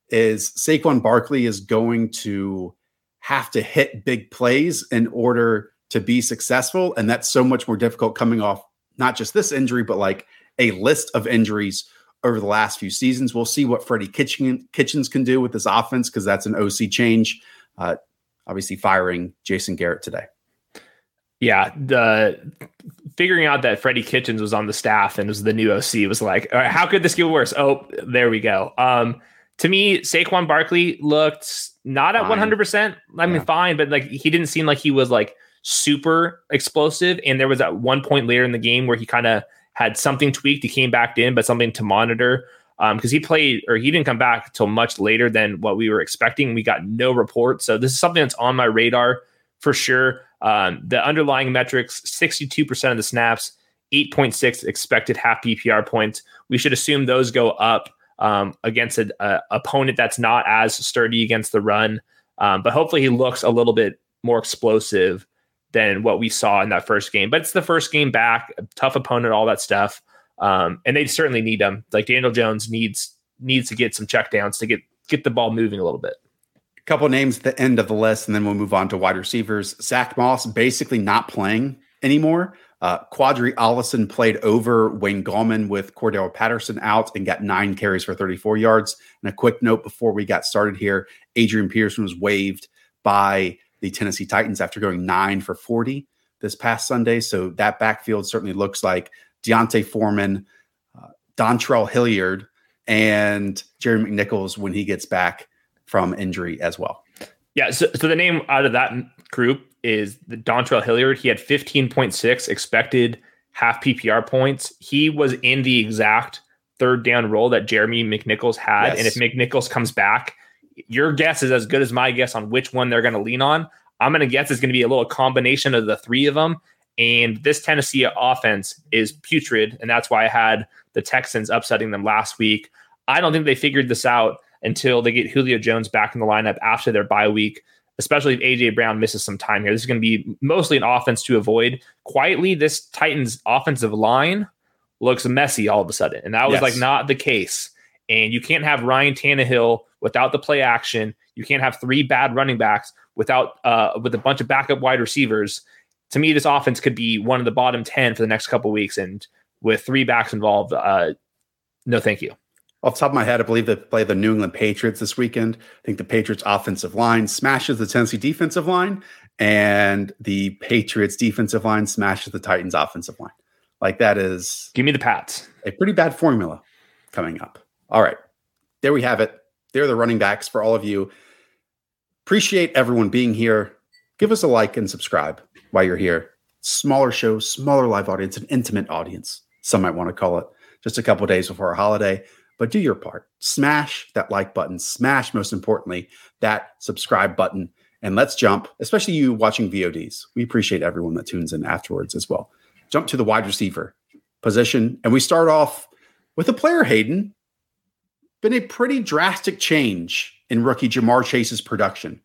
is Saquon Barkley is going to have to hit big plays in order to be successful. And that's so much more difficult coming off not just this injury, but like a list of injuries over the last few seasons. We'll see what Freddie Kitchen, Kitchens can do with this offense because that's an OC change. Uh, obviously, firing Jason Garrett today. Yeah, the figuring out that Freddie Kitchens was on the staff and was the new OC was like, all right, how could this get worse? Oh, there we go. Um, to me, Saquon Barkley looked not at one hundred percent. I mean, yeah. fine, but like he didn't seem like he was like super explosive. And there was at one point later in the game where he kind of had something tweaked. He came back in, but something to monitor because um, he played or he didn't come back until much later than what we were expecting. We got no report, so this is something that's on my radar for sure. Um, the underlying metrics: sixty-two percent of the snaps, eight point six expected half PPR points. We should assume those go up um, against an opponent that's not as sturdy against the run. Um, but hopefully, he looks a little bit more explosive than what we saw in that first game. But it's the first game back, tough opponent, all that stuff. Um, and they certainly need them. Like Daniel Jones needs needs to get some checkdowns to get get the ball moving a little bit. A couple names at the end of the list, and then we'll move on to wide receivers. Zach Moss basically not playing anymore. Uh, Qadree Ollison played over Wayne Gallman with Cordarrelle Patterson out and got nine carries for 34 yards. And a quick note before we got started here Adrian Peterson was waived by the Tennessee Titans after going nine for 40 this past Sunday. So that backfield certainly looks like D'Onta Foreman, uh, Dontrell Hilliard, and Jerry McNichols when he gets back from injury as well. Yeah. So, so the name out of that group is the Dontrell Hilliard. He had 15.6 expected half PPR points. He was in the exact third down role that Jeremy McNichols had. Yes. And if McNichols comes back, your guess is as good as my guess on which one they're going to lean on. I'm going to guess it's going to be a little combination of the three of them. And this Tennessee offense is putrid. And that's why I had the Texans upsetting them last week. I don't think they figured this out until they get Julio Jones back in the lineup after their bye week, especially if AJ Brown misses some time here. This is going to be mostly an offense to avoid. Quietly, this Titans offensive line looks messy all of a sudden. And that was yes. like not the case. And you can't have Ryan Tannehill without the play action. You can't have three bad running backs without uh, with a bunch of backup wide receivers. To me, this offense could be one of the bottom ten for the next couple weeks, and with three backs involved, uh, no, thank you. Off the top of my head, I believe they play the New England Patriots this weekend. I think the Patriots offensive line smashes the Tennessee defensive line, and the Patriots defensive line smashes the Titans offensive line. Like that is give me the Pats. A pretty bad formula coming up. All right. There we have it. They're the running backs for all of you. Appreciate everyone being here. Give us a like and subscribe while you're here. Smaller show, smaller live audience, an intimate audience, some might want to call it. Just a couple days before a holiday, but do your part. Smash that like button. Smash, most importantly, that subscribe button. And let's jump, especially you watching VODs. We appreciate everyone that tunes in afterwards as well. Jump to the wide receiver position. And we start off with a player, Hayden, been a pretty drastic change in rookie Ja'Marr Chase's production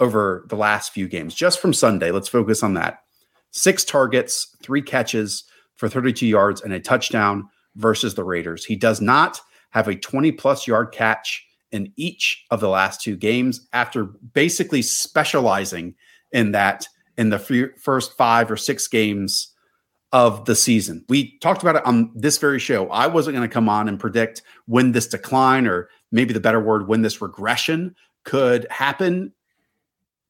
over the last few games. Just from Sunday, let's focus on that. Six targets, three catches for 32 yards and a touchdown versus the Raiders. He does not have a 20 plus yard catch in each of the last two games after basically specializing in that in the first five or six games of the season. We talked about it on this very show. I wasn't going to come on and predict when this decline, or maybe the better word, when this regression could happen.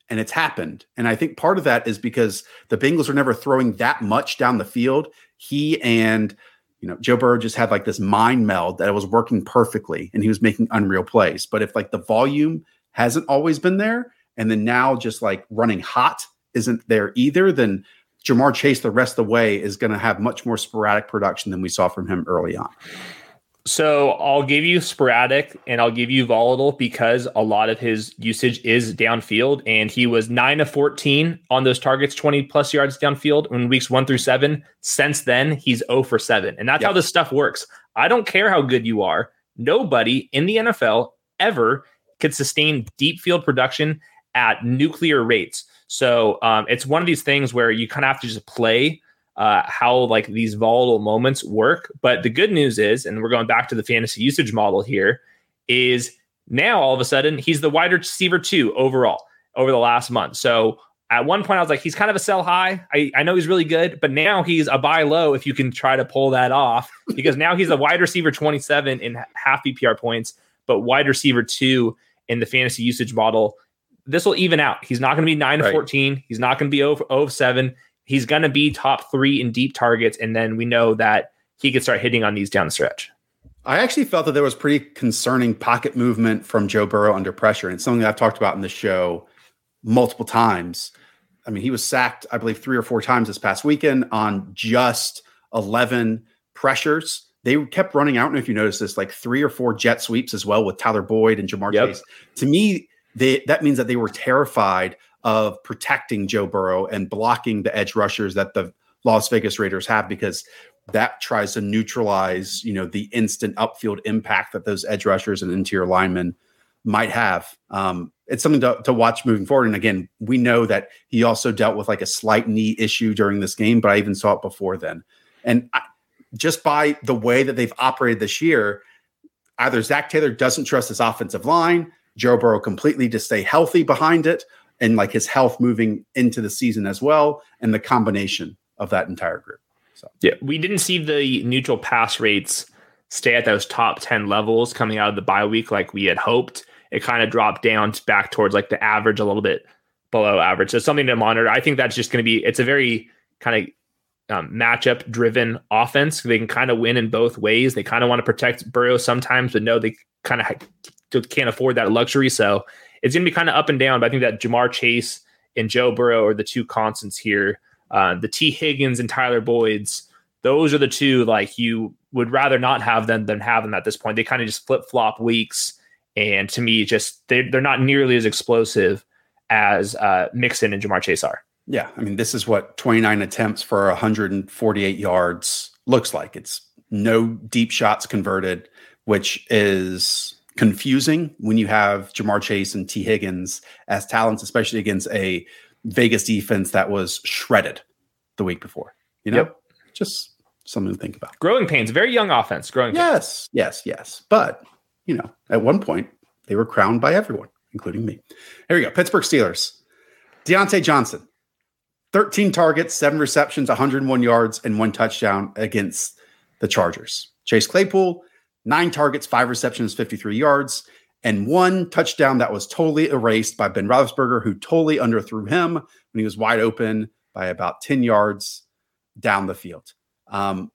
And it's happened. And I think part of that is because the Bengals are never throwing that much down the field. He and You know, Joe Burrow just had like this mind meld that it was working perfectly and he was making unreal plays. But if like the volume hasn't always been there, and then now just like running hot isn't there either, then Ja'Marr Chase the rest of the way is going to have much more sporadic production than we saw from him early on. So I'll give you sporadic and I'll give you volatile because a lot of his usage is downfield. And he was nine of 14 on those targets, 20 plus yards downfield in weeks one through seven. Since then, he's 0 for seven. And that's yep. how this stuff works. I don't care how good you are. Nobody in the NFL ever could sustain deep field production at nuclear rates. So um, it's one of these things where you kind of have to just play uh, how like these volatile moments work. But the good news is, and we're going back to the fantasy usage model here, is now all of a sudden he's the wide receiver two overall over the last month. So at one point I was like, he's kind of a sell high. I, I know he's really good, but now he's a buy low if you can try to pull that off because now he's a wide receiver 27 in half PPR points, but wide receiver two in the fantasy usage model. This will even out. He's not going to be 9 to 14. He's not going to be 0, 0 7 he's going to be top three in deep targets. And then we know that he could start hitting on these down the stretch. I actually felt that there was pretty concerning pocket movement from Joe Burrow under pressure. And something that I've talked about in the show multiple times. I mean, he was sacked, I believe, three or four times this past weekend on just 11 pressures. They kept running out. And if you notice this, like three or four jet sweeps as well with Tyler Boyd and Ja'Marr yep. Chase. To me, they, that means that they were terrified of protecting Joe Burrow and blocking the edge rushers that the Las Vegas Raiders have because that tries to neutralize, you know, the instant upfield impact that those edge rushers and interior linemen might have. Um, it's something to, to watch moving forward. And again, we know that he also dealt with like a slight knee issue during this game, but I even saw it before then. And I, just by the way that they've operated this year, either Zac Taylor doesn't trust his offensive line, Joe Burrow completely to stay healthy behind it, and like his health moving into the season as well, and the combination of that entire group. So yeah, we didn't see the neutral pass rates stay at those top 10 levels coming out of the bye week like we had hoped. It kind of dropped down back towards like the average, a little bit below average. So something to monitor. I think that's just going to be, it's a very kind of um, matchup driven offense. They can kind of win in both ways. They kind of want to protect Burrow sometimes, but no, they kind of ha- can't afford that luxury. So it's going to be kind of up and down. But I think that Ja'Marr Chase and Joe Burrow are the two constants here. Uh, the Tee Higgins and Tyler Boyd's, those are the two like you would rather not have them than have them at this point. They kind of just flip flop weeks, and to me, just they they're not nearly as explosive as uh, Mixon and Ja'Marr Chase are. Yeah, I mean, this is what 29 attempts for 148 yards looks like. It's no deep shots converted, which is confusing when you have Ja'Marr Chase and Tee Higgins as talents, especially against a Vegas defense that was shredded the week before. You know, yep. just something to think about. Growing pains, very young offense. Growing. Yes, pains. yes, yes. But you know, at one point they were crowned by everyone, including me. Here we go. Pittsburgh Steelers. Diontae Johnson, 13 targets, seven receptions, 101 yards, and one touchdown against the Chargers. Chase Claypool, nine targets, five receptions, 53 yards, and one touchdown that was totally erased by Ben Roethlisberger, who totally underthrew him when he was wide open by about 10 yards down the field. Um,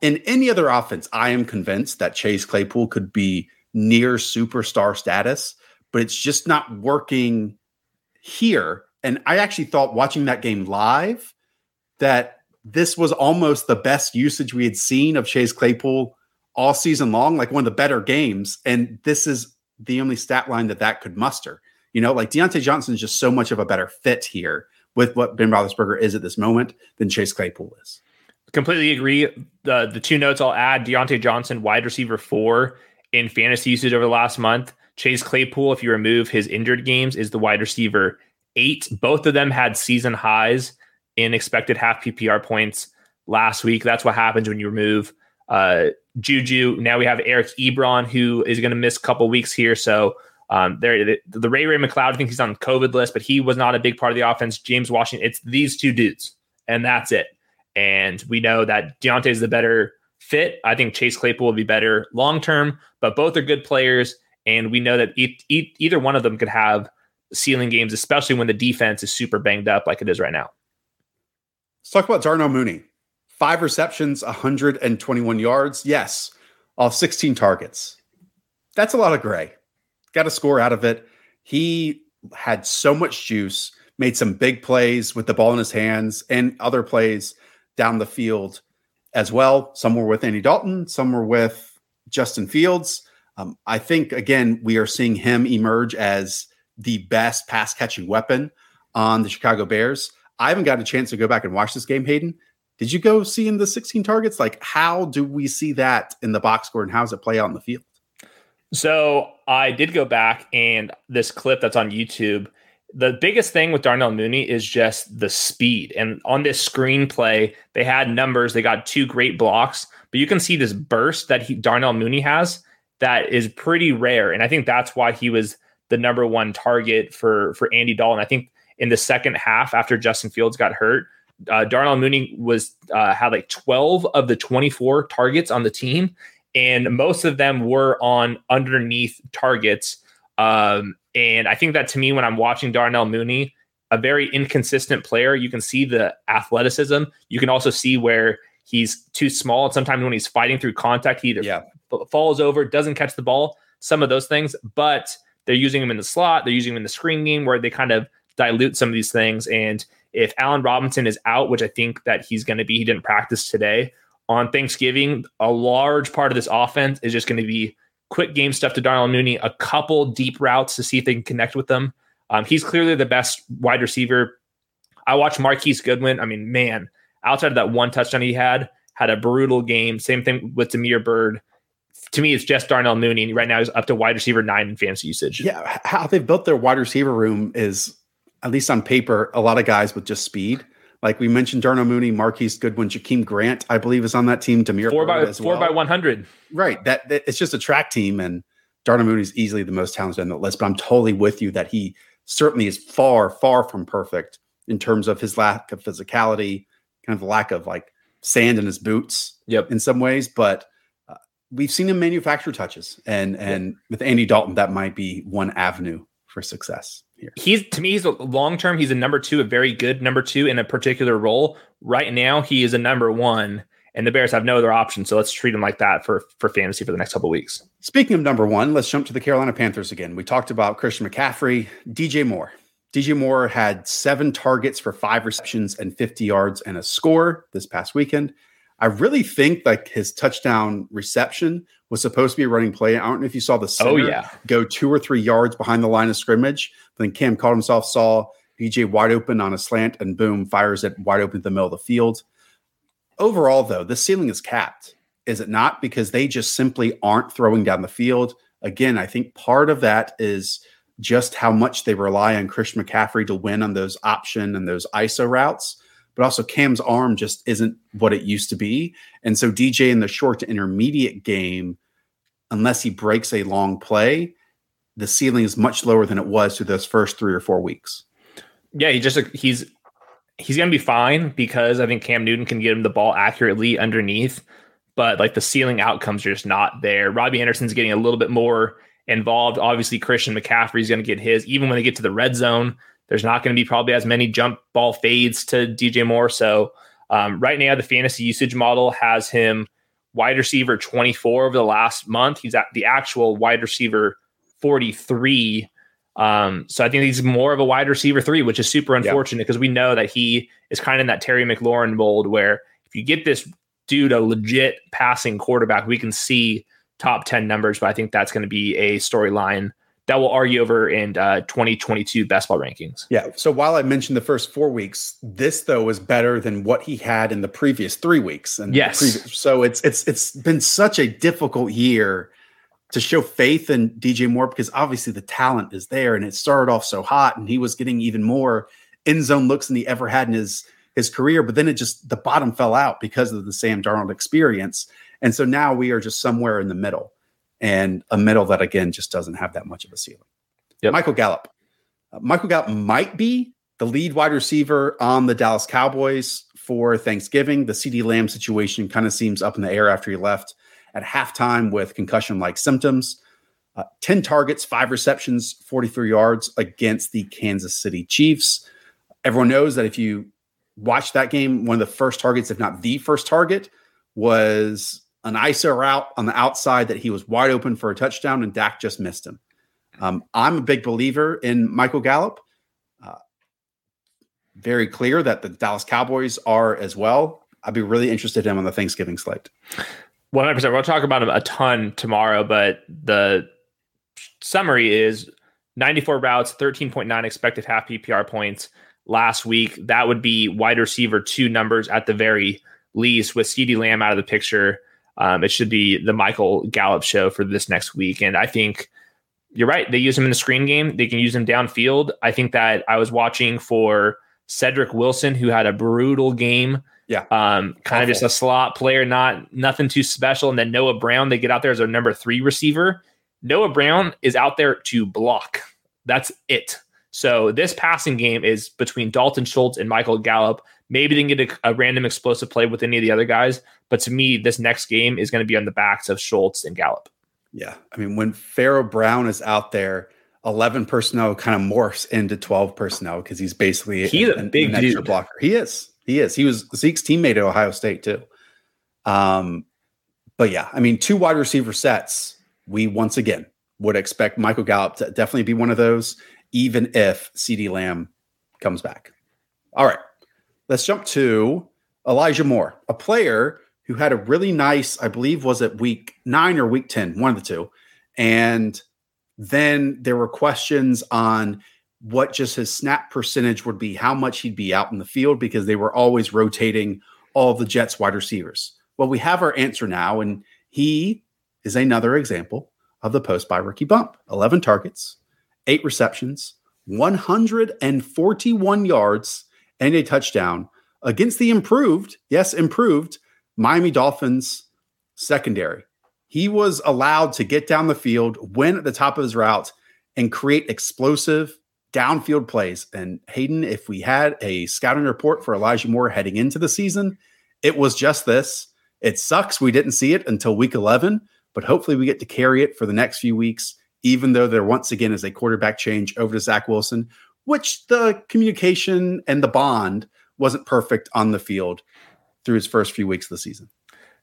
in any other offense, I am convinced that Chase Claypool could be near superstar status, but it's just not working here. And I actually thought watching that game live that this was almost the best usage we had seen of Chase Claypool all season long, like one of the better games. And this is the only stat line that that could muster. You know, like Diontae Johnson is just so much of a better fit here with what Ben Roethlisberger is at this moment than Chase Claypool is. Completely agree. The the two notes I'll add: Diontae Johnson, wide receiver four in fantasy usage over the last month. Chase Claypool, if you remove his injured games, is the wide receiver eight. Both of them had season highs in expected half PPR points last week. That's what happens when you remove uh, Juju. Now we have Eric Ebron, who is going to miss a couple weeks here. So um, there, the, the Ray Ray McCloud, I think he's on COVID list, but he was not a big part of the offense. James Washington, it's these two dudes, and that's it. And we know that Diontae is the better fit. I think Chase Claypool will be better long term, but both are good players. And we know that e- e- either one of them could have ceiling games, especially when the defense is super banged up like it is right now. Let's talk about Darnell Mooney. Five receptions, 121 yards. Yes, off 16 targets. That's a lot of gray. Got a score out of it. He had so much juice, made some big plays with the ball in his hands and other plays down the field as well. Some were with Andy Dalton, some were with Justin Fields. Um, I think, again, we are seeing him emerge as the best pass catching weapon on the Chicago Bears. I haven't got a chance to go back and watch this game, Hayden. Did you go see in the 16 targets? Like, how do we see that in the box score and how does it play out in the field? So I did go back and this clip that's on YouTube. The biggest thing with Darnell Mooney is just the speed. And on this screenplay, they had numbers. They got two great blocks, but you can see this burst that he, Darnell Mooney has that is pretty rare. And I think that's why he was the number one target for for Andy Dalton. I think in the second half after Justin Fields got hurt, uh, Darnell Mooney was uh, had like 12 of the 24 targets on the team, and most of them were on underneath targets. Um, and I think that to me, when I'm watching Darnell Mooney, a very inconsistent player, you can see the athleticism. You can also see where he's too small, and sometimes when he's fighting through contact, he either yeah. falls over, doesn't catch the ball. Some of those things, but they're using him in the slot. They're using him in the screen game where they kind of dilute some of these things. And if Allen Robinson is out, which I think that he's going to be, he didn't practice today on Thanksgiving. A large part of this offense is just going to be quick game stuff to Darnell Mooney, a couple deep routes to see if they can connect with them. Um, he's clearly the best wide receiver. I watched Marquise Goodwin. I mean, man, outside of that one touchdown he had, had a brutal game. Same thing with Damiere Byrd. To me, it's just Darnell Mooney. Right now, he's up to wide receiver nine in fantasy usage. Yeah, how they've built their wide receiver room is at least on paper, a lot of guys with just speed. Like we mentioned, Darnell Mooney, Marquise Goodwin, Jakeem Grant, I believe, is on that team. Damiere four by four well. by one hundred. Right. That, that, it's just a track team, and Darnell Mooney is easily the most talented on the list. But I'm totally with you that he certainly is far, far from perfect in terms of his lack of physicality, kind of lack of like sand in his boots. Yep. In some ways, but uh, we've seen him manufacture touches, and and yep. with Andy Dalton, that might be one avenue for success here. He's to me, he's a long term. He's a number two, a very good number two in a particular role. Right now, he is a number one, and the Bears have no other option. So let's treat him like that for for fantasy for the next couple weeks. Speaking of number one, let's jump to the Carolina Panthers again. We talked about Christian McCaffrey, DJ Moore. DJ Moore had seven targets for five receptions and 50 yards and a score this past weekend. I really think like his touchdown reception was supposed to be a running play. I don't know if you saw the oh, center oh, yeah. go two or three yards behind the line of scrimmage. Then Cam caught himself, saw DJ wide open on a slant, and boom, fires it wide open in the middle of the field. Overall, though, the ceiling is capped, is it not? Because they just simply aren't throwing down the field. Again, I think part of that is just how much they rely on Christian McCaffrey to win on those option and those ISO routes but also Cam's arm just isn't what it used to be. And so DJ in the short to intermediate game, unless he breaks a long play, the ceiling is much lower than it was through those first three or four weeks. Yeah, he just he's he's gonna be fine because I think Cam Newton can get him the ball accurately underneath, but like the ceiling outcomes are just not there. Robbie Anderson's getting a little bit more involved. Obviously, Christian McCaffrey's gonna get his, even when they get to the red zone. There's not going to be probably as many jump ball fades to DJ Moore. So um, right now, the fantasy usage model has him wide receiver 24 over the last month. He's at the actual wide receiver 43. Um, so I think he's more of a wide receiver three, which is super unfortunate because we know that he is kind of in that Terry McLaurin mold where if you get this dude a legit passing quarterback, we can see top 10 numbers, but I think that's going to be a storyline that will argue over in uh, 2022 best ball rankings. Yeah. So while I mentioned the first four weeks, this though is better than what he had in the previous three weeks. And yes. Previous, so it's it's it's been such a difficult year to show faith in DJ Moore because obviously the talent is there and it started off so hot and he was getting even more end zone looks than he ever had in his his career. But then it just the bottom fell out because of the Sam Darnold experience. And so now we are just somewhere in the middle and a middle that again just doesn't have that much of a ceiling. Yep. Michael Gallup. Uh, Michael Gallup might be the lead wide receiver on the Dallas Cowboys for Thanksgiving. The CeeDee Lamb situation kind of seems up in the air after he left at halftime with concussion like symptoms. Uh, 10 targets, five receptions, 43 yards against the Kansas City Chiefs. Everyone knows that if you watch that game, one of the first targets, if not the first target, was an ISO route on the outside that he was wide open for a touchdown, and Dak just missed him. Um, I'm a big believer in Michael Gallup. Uh, very clear that the Dallas Cowboys are as well. I'd be really interested in him on the Thanksgiving slate. 100%. We'll talk about him a ton tomorrow, but the summary is 94 routes, 13.9 expected half PPR points last week. That would be wide receiver two numbers at the very least with CeeDee Lamb out of the picture. Um, it should be the Michael Gallup show for this next week. And I think you're right. They use him in the screen game. They can use him downfield. I think that I was watching for Cedrick Wilson, who had a brutal game. Yeah. Um, kind Awful. of just a slot player, not nothing too special. And then Noah Brown, they get out there as a number three receiver. Noah Brown is out there to block. That's it. So this passing game is between Dalton Schultz and Michael Gallup. Maybe they can get a, a, random explosive play with any of the other guys, but to me, this next game is going to be on the backs of Schultz and Gallup. Yeah, I mean, when Pharaoh Brown is out there, eleven personnel kind of morphs into twelve personnel because he's basically he's an, a big an dude. blocker. He is. He is. He was Zeke's teammate at Ohio State too. Um, but yeah, I mean, two wide receiver sets. We once again would expect Michael Gallup to definitely be one of those even if CeeDee Lamb comes back. All right, let's jump to Elijah Moore, a player who had a really nice, I believe, was it week nine or week 10, one of the two. And then there were questions on what just his snap percentage would be, how much he'd be out in the field because they were always rotating all the Jets wide receivers. Well, we have our answer now, and he is another example of the post by rookie bump 11 targets, eight receptions, 141 yards, and a touchdown against the improved, yes, improved Miami Dolphins secondary. He was allowed to get down the field, win at the top of his route, and create explosive downfield plays. And Hayden, if we had a scouting report for Elijah Moore heading into the season, it was just this. It sucks we didn't see it until week 11, but hopefully we get to carry it for the next few weeks even though there once again is a quarterback change over to Zach Wilson, which the communication and the bond wasn't perfect on the field through his first few weeks of the season.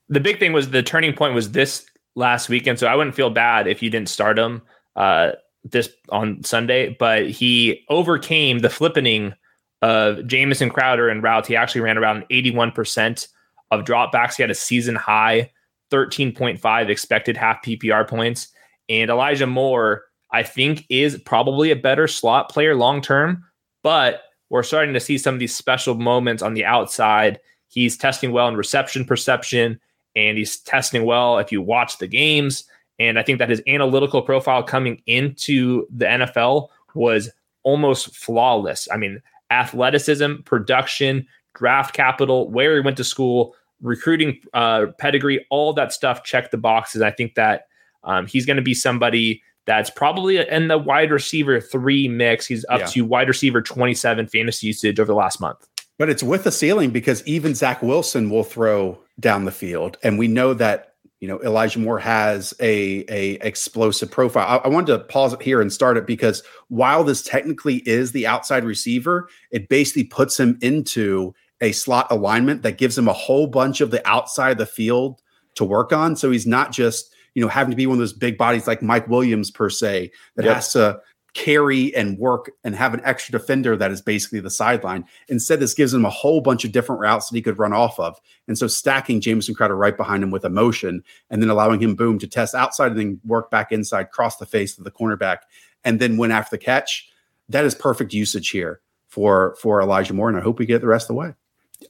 The big thing was the turning point was this last weekend, so I wouldn't feel bad if you didn't start him uh, this on Sunday. But he overcame the flippening of Jamison Crowder and routes. He actually ran around 81% of dropbacks. He had a season high 13.5 expected half PPR points. And Elijah Moore, I think, is probably a better slot player long term, but we're starting to see some of these special moments on the outside. He's testing well in reception perception, and he's testing well if you watch the games. And I think that his analytical profile coming into the NFL was almost flawless. I mean, athleticism, production, draft capital, where he went to school, recruiting uh, pedigree, all that stuff checked the boxes. I think that um, he's going to be somebody that's probably in the wide receiver three mix. He's up yeah. to wide receiver 27 fantasy usage over the last month. But it's with a ceiling because even Zach Wilson will throw down the field. And we know that, you know, Elijah Moore has a, a explosive profile. I, I wanted to pause it here and start it because while this technically is the outside receiver, it basically puts him into a slot alignment that gives him a whole bunch of the outside of the field to work on. So he's not just you know, having to be one of those big bodies like Mike Williams per se that yep. has to carry and work and have an extra defender that is basically the sideline. Instead, this gives him a whole bunch of different routes that he could run off of. And so stacking Jamison Crowder right behind him with a motion and then allowing him boom to test outside and then work back inside, cross the face of the cornerback, and then win after the catch. That is perfect usage here for for Elijah Moore. And I hope we get the rest of the way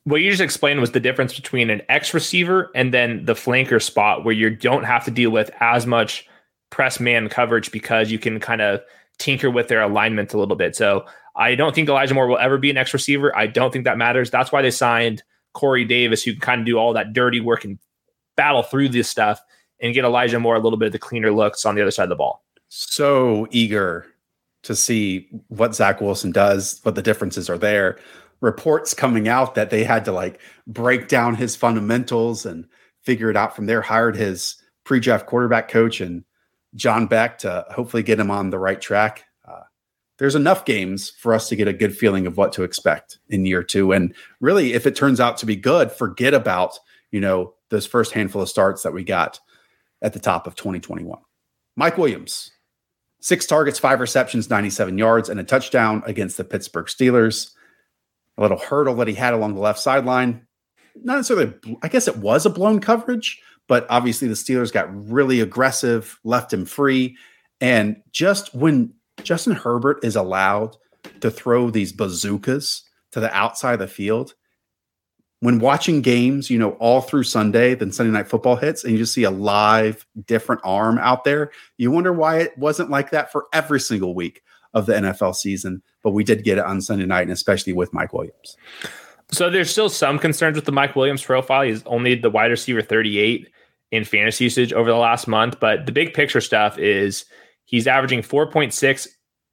what you just explained was the difference between an X receiver and then the flanker spot where you don't have to deal with as much press man coverage because you can kind of tinker with their alignment a little bit. So I don't think Elijah Moore will ever be an X receiver. I don't think that matters. That's why they signed Corey Davis, who can kind of do all that dirty work and battle through this stuff and get Elijah Moore a little bit of the cleaner looks on the other side of the ball. So eager to see what Zach Wilson does, what the differences are there reports coming out that they had to like break down his fundamentals and figure it out from there. Hired his pre-draft quarterback coach and John Beck to hopefully get him on the right track. Uh, there's enough games for us to get a good feeling of what to expect in year two. And really, if it turns out to be good, forget about, you know, those first handful of starts that we got at the top of 2021. Mike Williams, six targets, five receptions, 97 yards, and a touchdown against the Pittsburgh Steelers. A little hurdle that he had along the left sideline. Not necessarily, I guess it was a blown coverage, but obviously the Steelers got really aggressive, left him free. And just when Justin Herbert is allowed to throw these bazookas to the outside of the field, when watching games, you know, all through Sunday, then Sunday night football hits, and you just see a live, different arm out there, you wonder why it wasn't like that for every single week of the NFL season. But we did get it on Sunday night, and especially with Mike Williams. So there's still some concerns with the Mike Williams profile. He's only the wide receiver 38 in fantasy usage over the last month, but the big picture stuff is he's averaging 4.6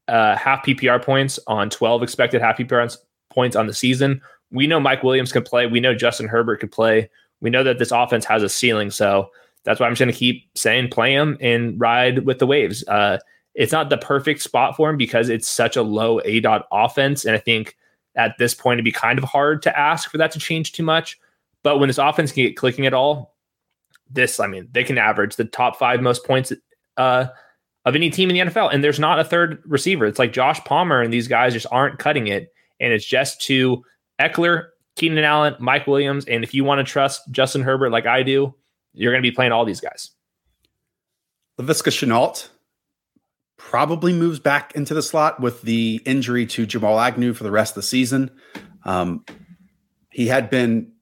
uh, half PPR points on 12 expected half PPR points on the season we know Mike Williams can play. We know Justin Herbert can play. We know that this offense has a ceiling. So that's why I'm just going to keep saying play him and ride with the waves. Uh, it's not the perfect spot for him because it's such a low ADOT offense. And I think at this point, it'd be kind of hard to ask for that to change too much. But when this offense can get clicking at all, this, I mean, they can average the top five most points uh, of any team in the NFL. And there's not a third receiver. It's like Josh Palmer and these guys just aren't cutting it. And it's just to Ekeler, Keenan Allen, Mike Williams, and if you want to trust Justin Herbert like I do, you're going to be playing all these guys. Laviska Shenault probably moves back into the slot with the injury to Jamal Agnew for the rest of the season. Um, he had been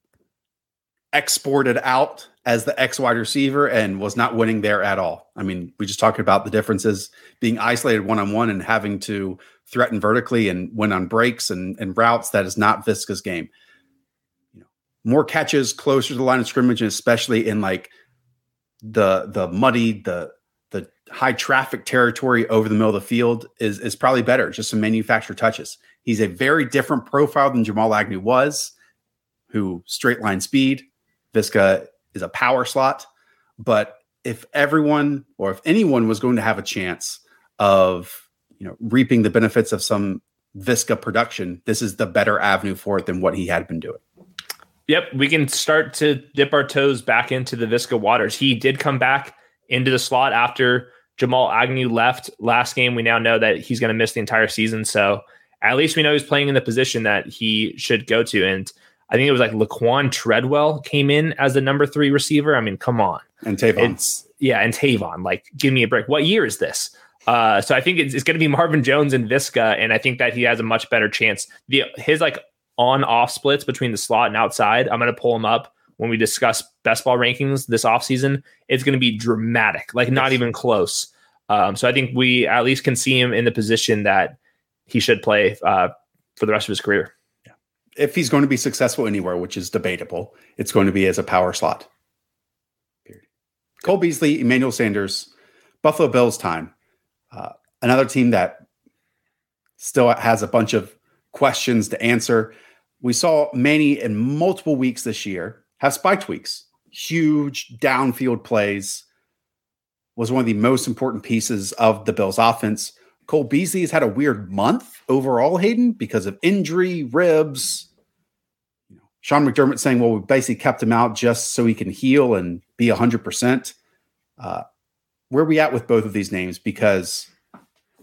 exported out as the X wide receiver and was not winning there at all. I mean, we just talked about the differences being isolated one on one and having to threaten vertically and win on breaks and, and routes. That is not Viska's game. You know, more catches closer to the line of scrimmage, and especially in like the the muddy, the high traffic territory over the middle of the field is is probably better. Just some manufacturer touches. He's a very different profile than Jamal Agnew was, who straight line speed. Visca is a power slot. But if everyone or if anyone was going to have a chance of you know reaping the benefits of some Visca production, this is the better avenue for it than what he had been doing. Yep, we can start to dip our toes back into the Visca waters. He did come back into the slot after Jamal Agnew left last game. We now know that he's going to miss the entire season. So at least we know he's playing in the position that he should go to. And I think it was like Laquon Treadwell came in as the number three receiver. I mean, come on. And Tavon. It's, yeah, and Tavon. Like, give me a break. What year is this? Uh, so I think it's, it's going to be Marvin Jones and Visca, and I think that he has a much better chance. The his like on off splits between the slot and outside. I'm going to pull him up when we discuss best ball rankings this offseason. It's going to be dramatic, like not even close. Um, so I think we at least can see him in the position that he should play uh, for the rest of his career if he's going to be successful anywhere, which is debatable, it's going to be as a power slot. Period. Cole Beasley, Emmanuel Sanders, Buffalo Bills time. Uh, another team that still has a bunch of questions to answer. We saw many in multiple weeks this year have spiked tweaks, Huge downfield plays was one of the most important pieces of the Bills offense. Cole Beasley has had a weird month overall, Hayden, because of injury, ribs. You know, Sean McDermott saying, well, we basically kept him out just so he can heal and be 100%. Uh, where are we at with both of these names? Because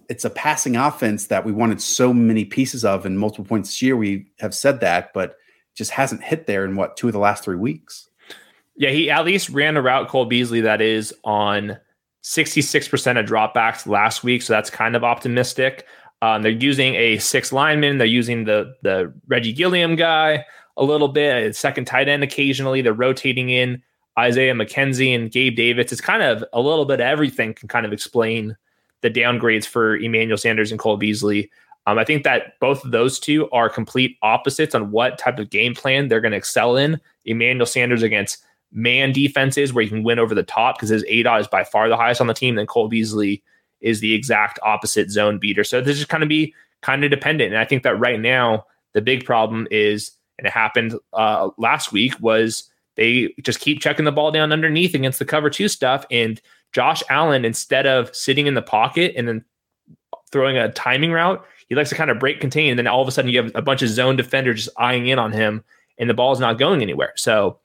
it's a passing offense that we wanted so many pieces of in multiple points this year. We have said that, but just hasn't hit there in what, two of the last three weeks? Yeah, he at least ran a route, Cole Beasley, that is on – 66% of dropbacks last week, so that's kind of optimistic. Um, they're using a six lineman. They're using the the Reggie Gilliam guy a little bit, second tight end occasionally. They're rotating in Isaiah McKenzie and Gabe Davis. It's kind of a little bit of everything can kind of explain the downgrades for Emmanuel Sanders and Cole Beasley. Um, I think that both of those two are complete opposites on what type of game plan they're going to excel in. Emmanuel Sanders against man defenses where he can win over the top because his ADOT is by far the highest on the team. Then Cole Beasley is the exact opposite zone beater. So this is kind of be kind of dependent. And I think that right now the big problem is, and it happened uh, last week, was they just keep checking the ball down underneath against the cover two stuff. And Josh Allen, instead of sitting in the pocket and then throwing a timing route. He likes to kind of break contain, and then all of a sudden you have a bunch of zone defenders just eyeing in on him, and the ball is not going anywhere. So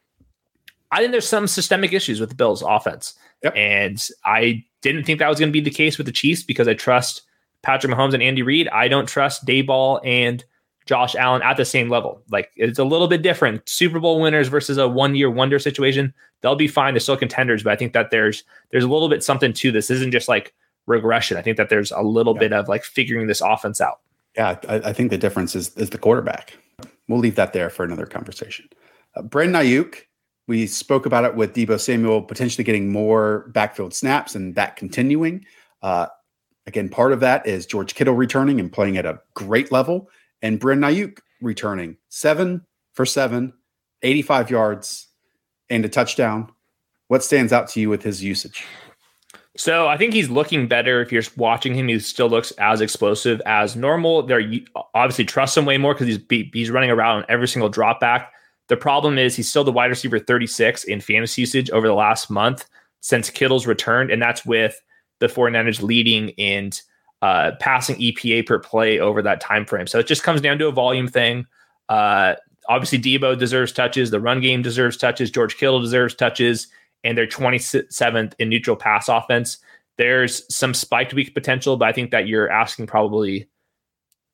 I think there's some systemic issues with the Bills' offense, yep. and I didn't think that was going to be the case with the Chiefs because I trust Patrick Mahomes and Andy Reid. I don't trust Daboll and Josh Allen at the same level. Like it's a little bit different. Super Bowl winners versus a one year wonder situation. They'll be fine. They're still contenders, but I think that there's there's a little bit something to this. this isn't just like regression. I think that there's a little yeah. bit of like figuring this offense out. Yeah, I, I, think the difference is is the quarterback. We'll leave that there for another conversation. Uh, Brandon Aiyuk, we spoke about it with Deebo Samuel potentially getting more backfield snaps and that continuing. Uh, again, part of that is George Kittle returning and playing at a great level and Brandon Aiyuk returning seven for seven, 85 yards, and a touchdown. What stands out to you with his usage? So I think he's looking better. If you're watching him, he still looks as explosive as normal. They're obviously trust him way more because he's he's running around on every single drop back. The problem is he's still the wide receiver 36 in fantasy usage over the last month since Kittle's returned, and that's with the 49ers leading in uh, passing EPA per play over that time frame. So it just comes down to a volume thing. Uh, obviously, Deebo deserves touches. The run game deserves touches. George Kittle deserves touches, and they're 27th in neutral pass offense. There's some spiked week potential, but I think that you're asking probably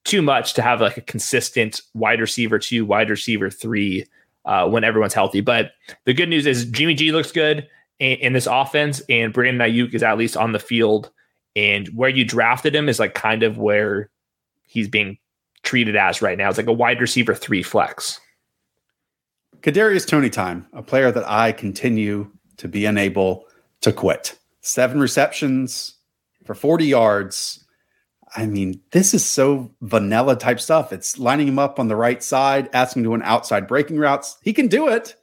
too much to have like a consistent wide receiver two, wide receiver three uh, when everyone's healthy. But the good news is Jimmy G looks good in, in this offense, and Brandon Aiyuk is at least on the field and where you drafted him is like kind of where he's being treated as right now. It's like a wide receiver three flex. Kadarius Toney time, a player that I continue to be unable to quit. Seven receptions for 40 yards. I mean, this is so vanilla type stuff. It's lining him up on the right side, asking him to an outside breaking routes. He can do it.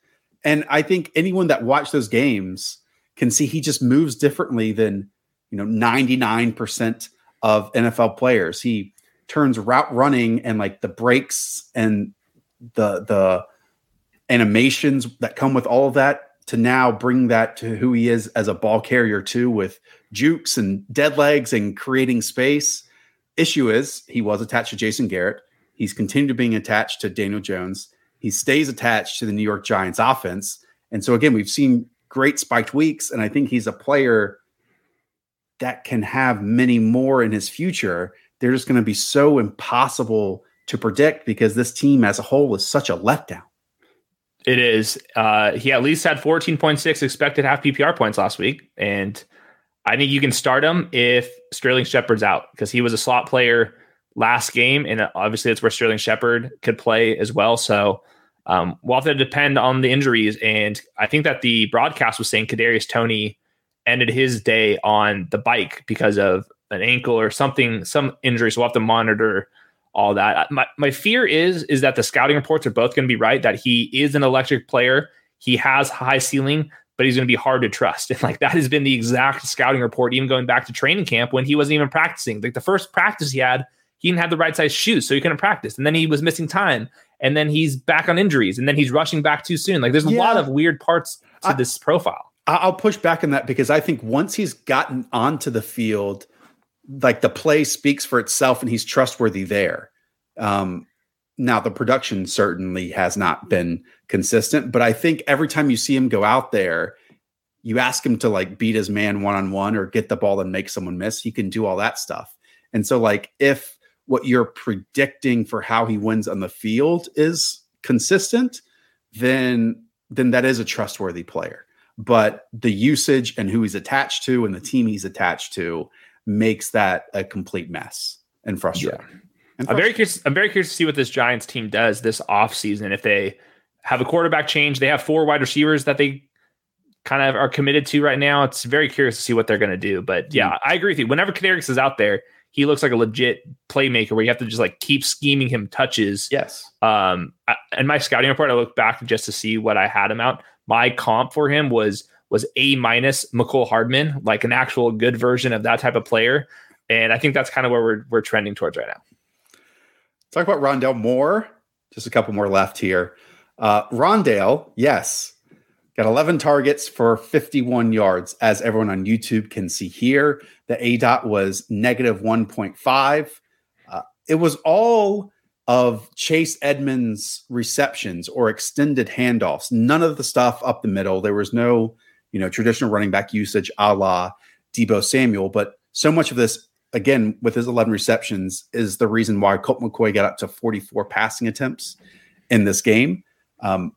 And I think anyone that watched those games can see he just moves differently than you know 99% of NFL players. He turns route running and like the breaks and the the animations that come with all of that to now bring that to who he is as a ball carrier too with jukes and dead legs and creating space. Issue is he was attached to Jason Garrett. He's continued being attached to Daniel Jones. He stays attached to the New York Giants offense. And so again, we've seen great spiked weeks and I think he's a player that can have many more in his future, they're just going to be so impossible to predict because this team as a whole is such a letdown. It is. Uh, he at least had 14.6 expected half PPR points last week. And I think you can start him if Sterling Shepard's out because he was a slot player last game. And obviously, that's where Sterling Shepard could play as well. So um, we'll have to depend on the injuries. And I think that the broadcast was saying Kadarius Toney ended his day on the bike because of an ankle or something, some injury. So we'll have to monitor all that. My, my fear is is that the scouting reports are both going to be right that he is an electric player. He has high ceiling, but he's going to be hard to trust. And like that has been the exact scouting report, even going back to training camp when he wasn't even practicing. Like the first practice he had, he didn't have the right size shoes, so he couldn't practice. And then he was missing time. And then he's back on injuries, and then he's rushing back too soon. Like there's a yeah. lot of weird parts to I, this profile. I'll push back on that because I think once he's gotten onto the field, like the play speaks for itself and he's trustworthy there. Um, now, the production certainly has not been consistent, but I think every time you see him go out there, you ask him to like beat his man one on one or get the ball and make someone miss, he can do all that stuff. And so, like, if what you're predicting for how he wins on the field is consistent, then then that is a trustworthy player but the usage and who he's attached to and the team he's attached to makes that a complete mess and frustrating. Yeah. And I'm very curious. I'm very curious to see what this Giants team does this offseason. If they have a quarterback change, they have four wide receivers that they kind of are committed to right now. It's very curious to see what they're going to do. But yeah, mm-hmm. I agree with you. Whenever Kadarius is out there, he looks like a legit playmaker where you have to just like keep scheming him touches. Yes. Um, and my scouting report, I look back just to see what I had him out my comp for him was was A minus Mecole Hardman, like an actual good version of that type of player. And I think that's kind of where we're we're trending towards right now. Talk about Rondale Moore. Just a couple more left here. Uh, Rondale, yes, Got 11 targets for 51 yards, as everyone on YouTube can see here. The ADOT was negative 1.5. Uh, it was all of Chase Edmonds' receptions or extended handoffs. None of the stuff up the middle. There was no, you know, traditional running back usage a la Deebo Samuel. But so much of this, again, with his 11 receptions, is the reason why Colt McCoy got up to 44 passing attempts in this game. Um,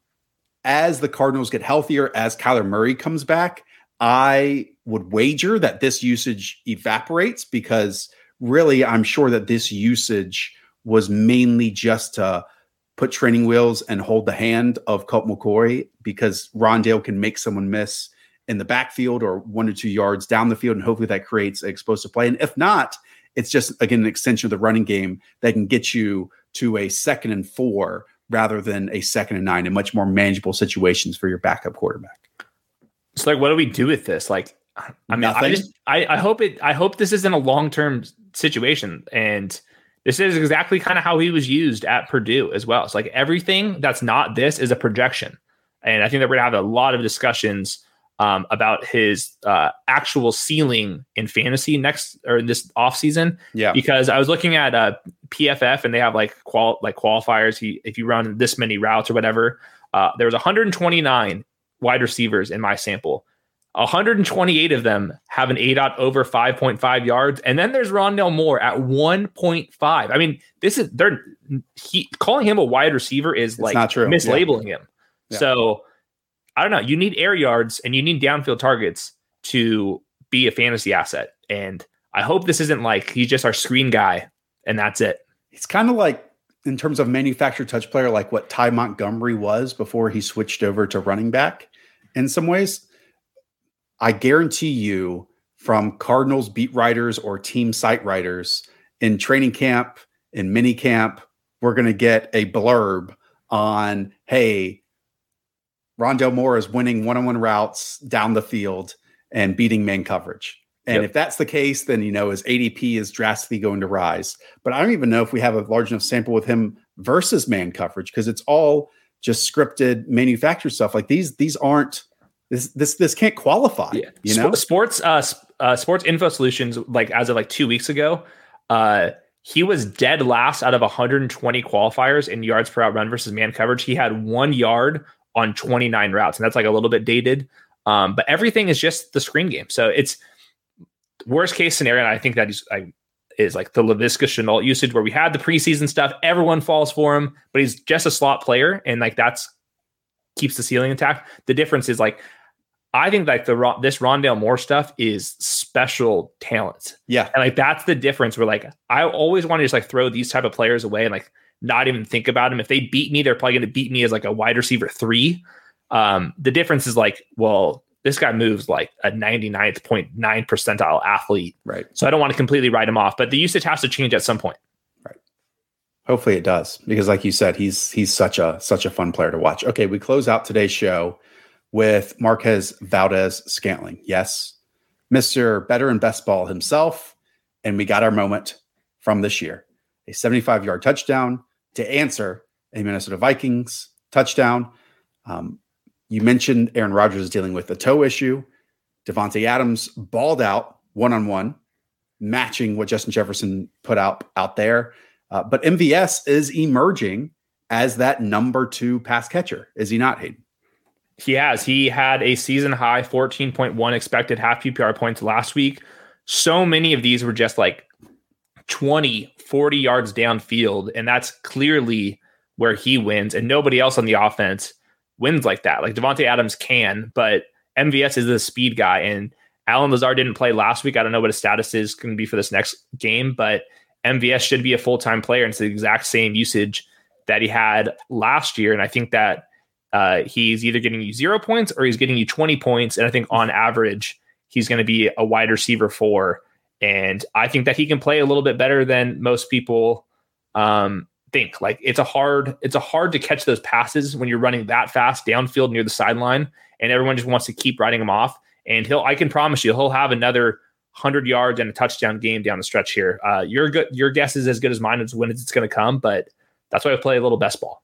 as the Cardinals get healthier, as Kyler Murray comes back, I would wager that this usage evaporates because really, I'm sure that this usage was mainly just to put training wheels and hold the hand of Colt McCoy because Rondale can make someone miss in the backfield or one or two yards down the field, and hopefully that creates an explosive play. And if not, it's just again an extension of the running game that can get you to a second and four rather than a second and nine in much more manageable situations for your backup quarterback. So like what do we do with this? Like I mean Nothing. I just I, I hope it I hope this isn't a long term situation and this is exactly kind of how he was used at Purdue as well. It's like everything that's not this is a projection. And I think that we're gonna have a lot of discussions um, about his uh, actual ceiling in fantasy next or this off season. Yeah, because I was looking at uh, PFF and they have like qual like qualifiers. He if you run this many routes or whatever, uh, there was 129 wide receivers in my sample. 128 of them have an ADOT over 5.5 yards, and then there's Rondale Moore at 1.5. I mean, this is they're he calling him a wide receiver is like mislabeling yeah. him. Yeah. So I don't know. You need air yards and you need downfield targets to be a fantasy asset. And I hope this isn't like he's just our screen guy and that's it. It's kind of like in terms of manufactured touch player, like what Ty Montgomery was before he switched over to running back in some ways. I guarantee you from Cardinals beat writers or team site writers in training camp, in mini camp, we're going to get a blurb on, hey, Rondale Moore is winning one-on-one routes down the field and beating man coverage. And yep. if that's the case, then you know his ADP is drastically going to rise. But I don't even know if we have a large enough sample with him versus man coverage because it's all just scripted manufactured stuff. Like these, these aren't this this this can't qualify. Yeah. You know, sports uh, uh sports info solutions like as of like two weeks ago, uh he was dead last out of 120 qualifiers in yards per out run versus man coverage. He had one yard on 29 routes, and that's like a little bit dated. Um, but everything is just the screen game. So it's worst case scenario. And I think that is, I, is like the Laviska Shenault usage where we had the preseason stuff. Everyone falls for him, but he's just a slot player, and like that's keeps the ceiling intact. The difference is like I think like the this Rondale Moore stuff is special talent. Yeah, and like that's the difference. Where like I always want to just like throw these type of players away and like not even think about them. If they beat me, they're probably going to beat me as like a wide receiver three. Um, the difference is like, well, this guy moves like a 99.9 percentile athlete. Right. So I don't want to completely write him off, but the usage has to change at some point. Right. Hopefully it does because like you said, he's he's such a such a fun player to watch. Okay, we close out today's show with Marquez Valdes-Scantling. Yes, Mr. Better and Best Ball himself. And we got our moment from this year. A 75 yard touchdown to answer a Minnesota Vikings touchdown. Um, you mentioned Aaron Rodgers is dealing with a toe issue. Davante Adams balled out one on one, matching what Justin Jefferson put out out there. Uh, but MVS is emerging as that number two pass catcher, is he not, Hayden? He has. He had a season high 14.1 expected half PPR points last week. So many of these were just like 20, 40 yards downfield. And that's clearly where he wins. And nobody else on the offense wins like that. Like Davante Adams can, but MVS is the speed guy. And Allen Lazard didn't play last week. I don't know what his status is going to be for this next game, but MVS should be a full time player. And it's the exact same usage that he had last year. And I think that uh, he's either getting you zero points or he's getting you 20 points. And I think on average, he's going to be a wide receiver four. And I think that he can play a little bit better than most people um, think. Like it's a hard, it's a hard to catch those passes when you're running that fast downfield near the sideline, and everyone just wants to keep riding him off. And he'll, I can promise you, he'll have another hundred yards and a touchdown game down the stretch here. Uh, your good, your guess is as good as mine as when it's going to come, but that's why I play a little best ball.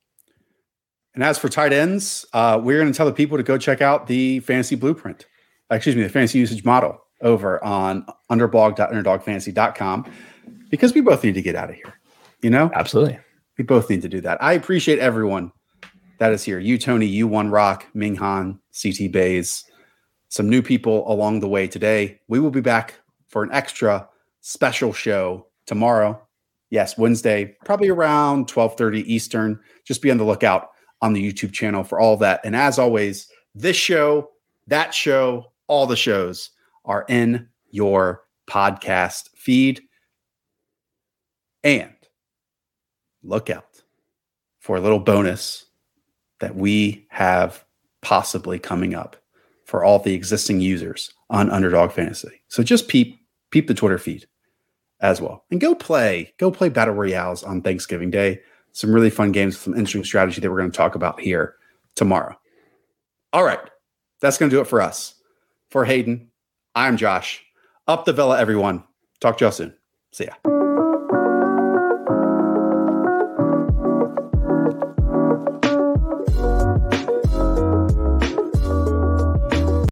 And as for tight ends, uh, we're going to tell the people to go check out the fantasy blueprint, excuse me, the fantasy usage model over on underblog.underdogfantasy.com because we both need to get out of here. You know? Absolutely. We both need to do that. I appreciate everyone that is here. You, Tony, you, One Rock, Ming Han, CT Bays, some new people along the way today. We will be back for an extra special show tomorrow. Yes, Wednesday, probably around 12:30 Eastern. Just be on the lookout on the YouTube channel for all that. And as always, this show, that show, all the shows are in your podcast feed. And look out for a little bonus that we have possibly coming up for all the existing users on Underdog Fantasy. So just peep peep the Twitter feed as well. And go play, go play Battle Royales on Thanksgiving Day. Some really fun games, some interesting strategy that we're going to talk about here tomorrow. All right. That's going to do it for us. For Hayden, I'm Josh. Up the Villa, everyone. Talk to y'all soon. See ya.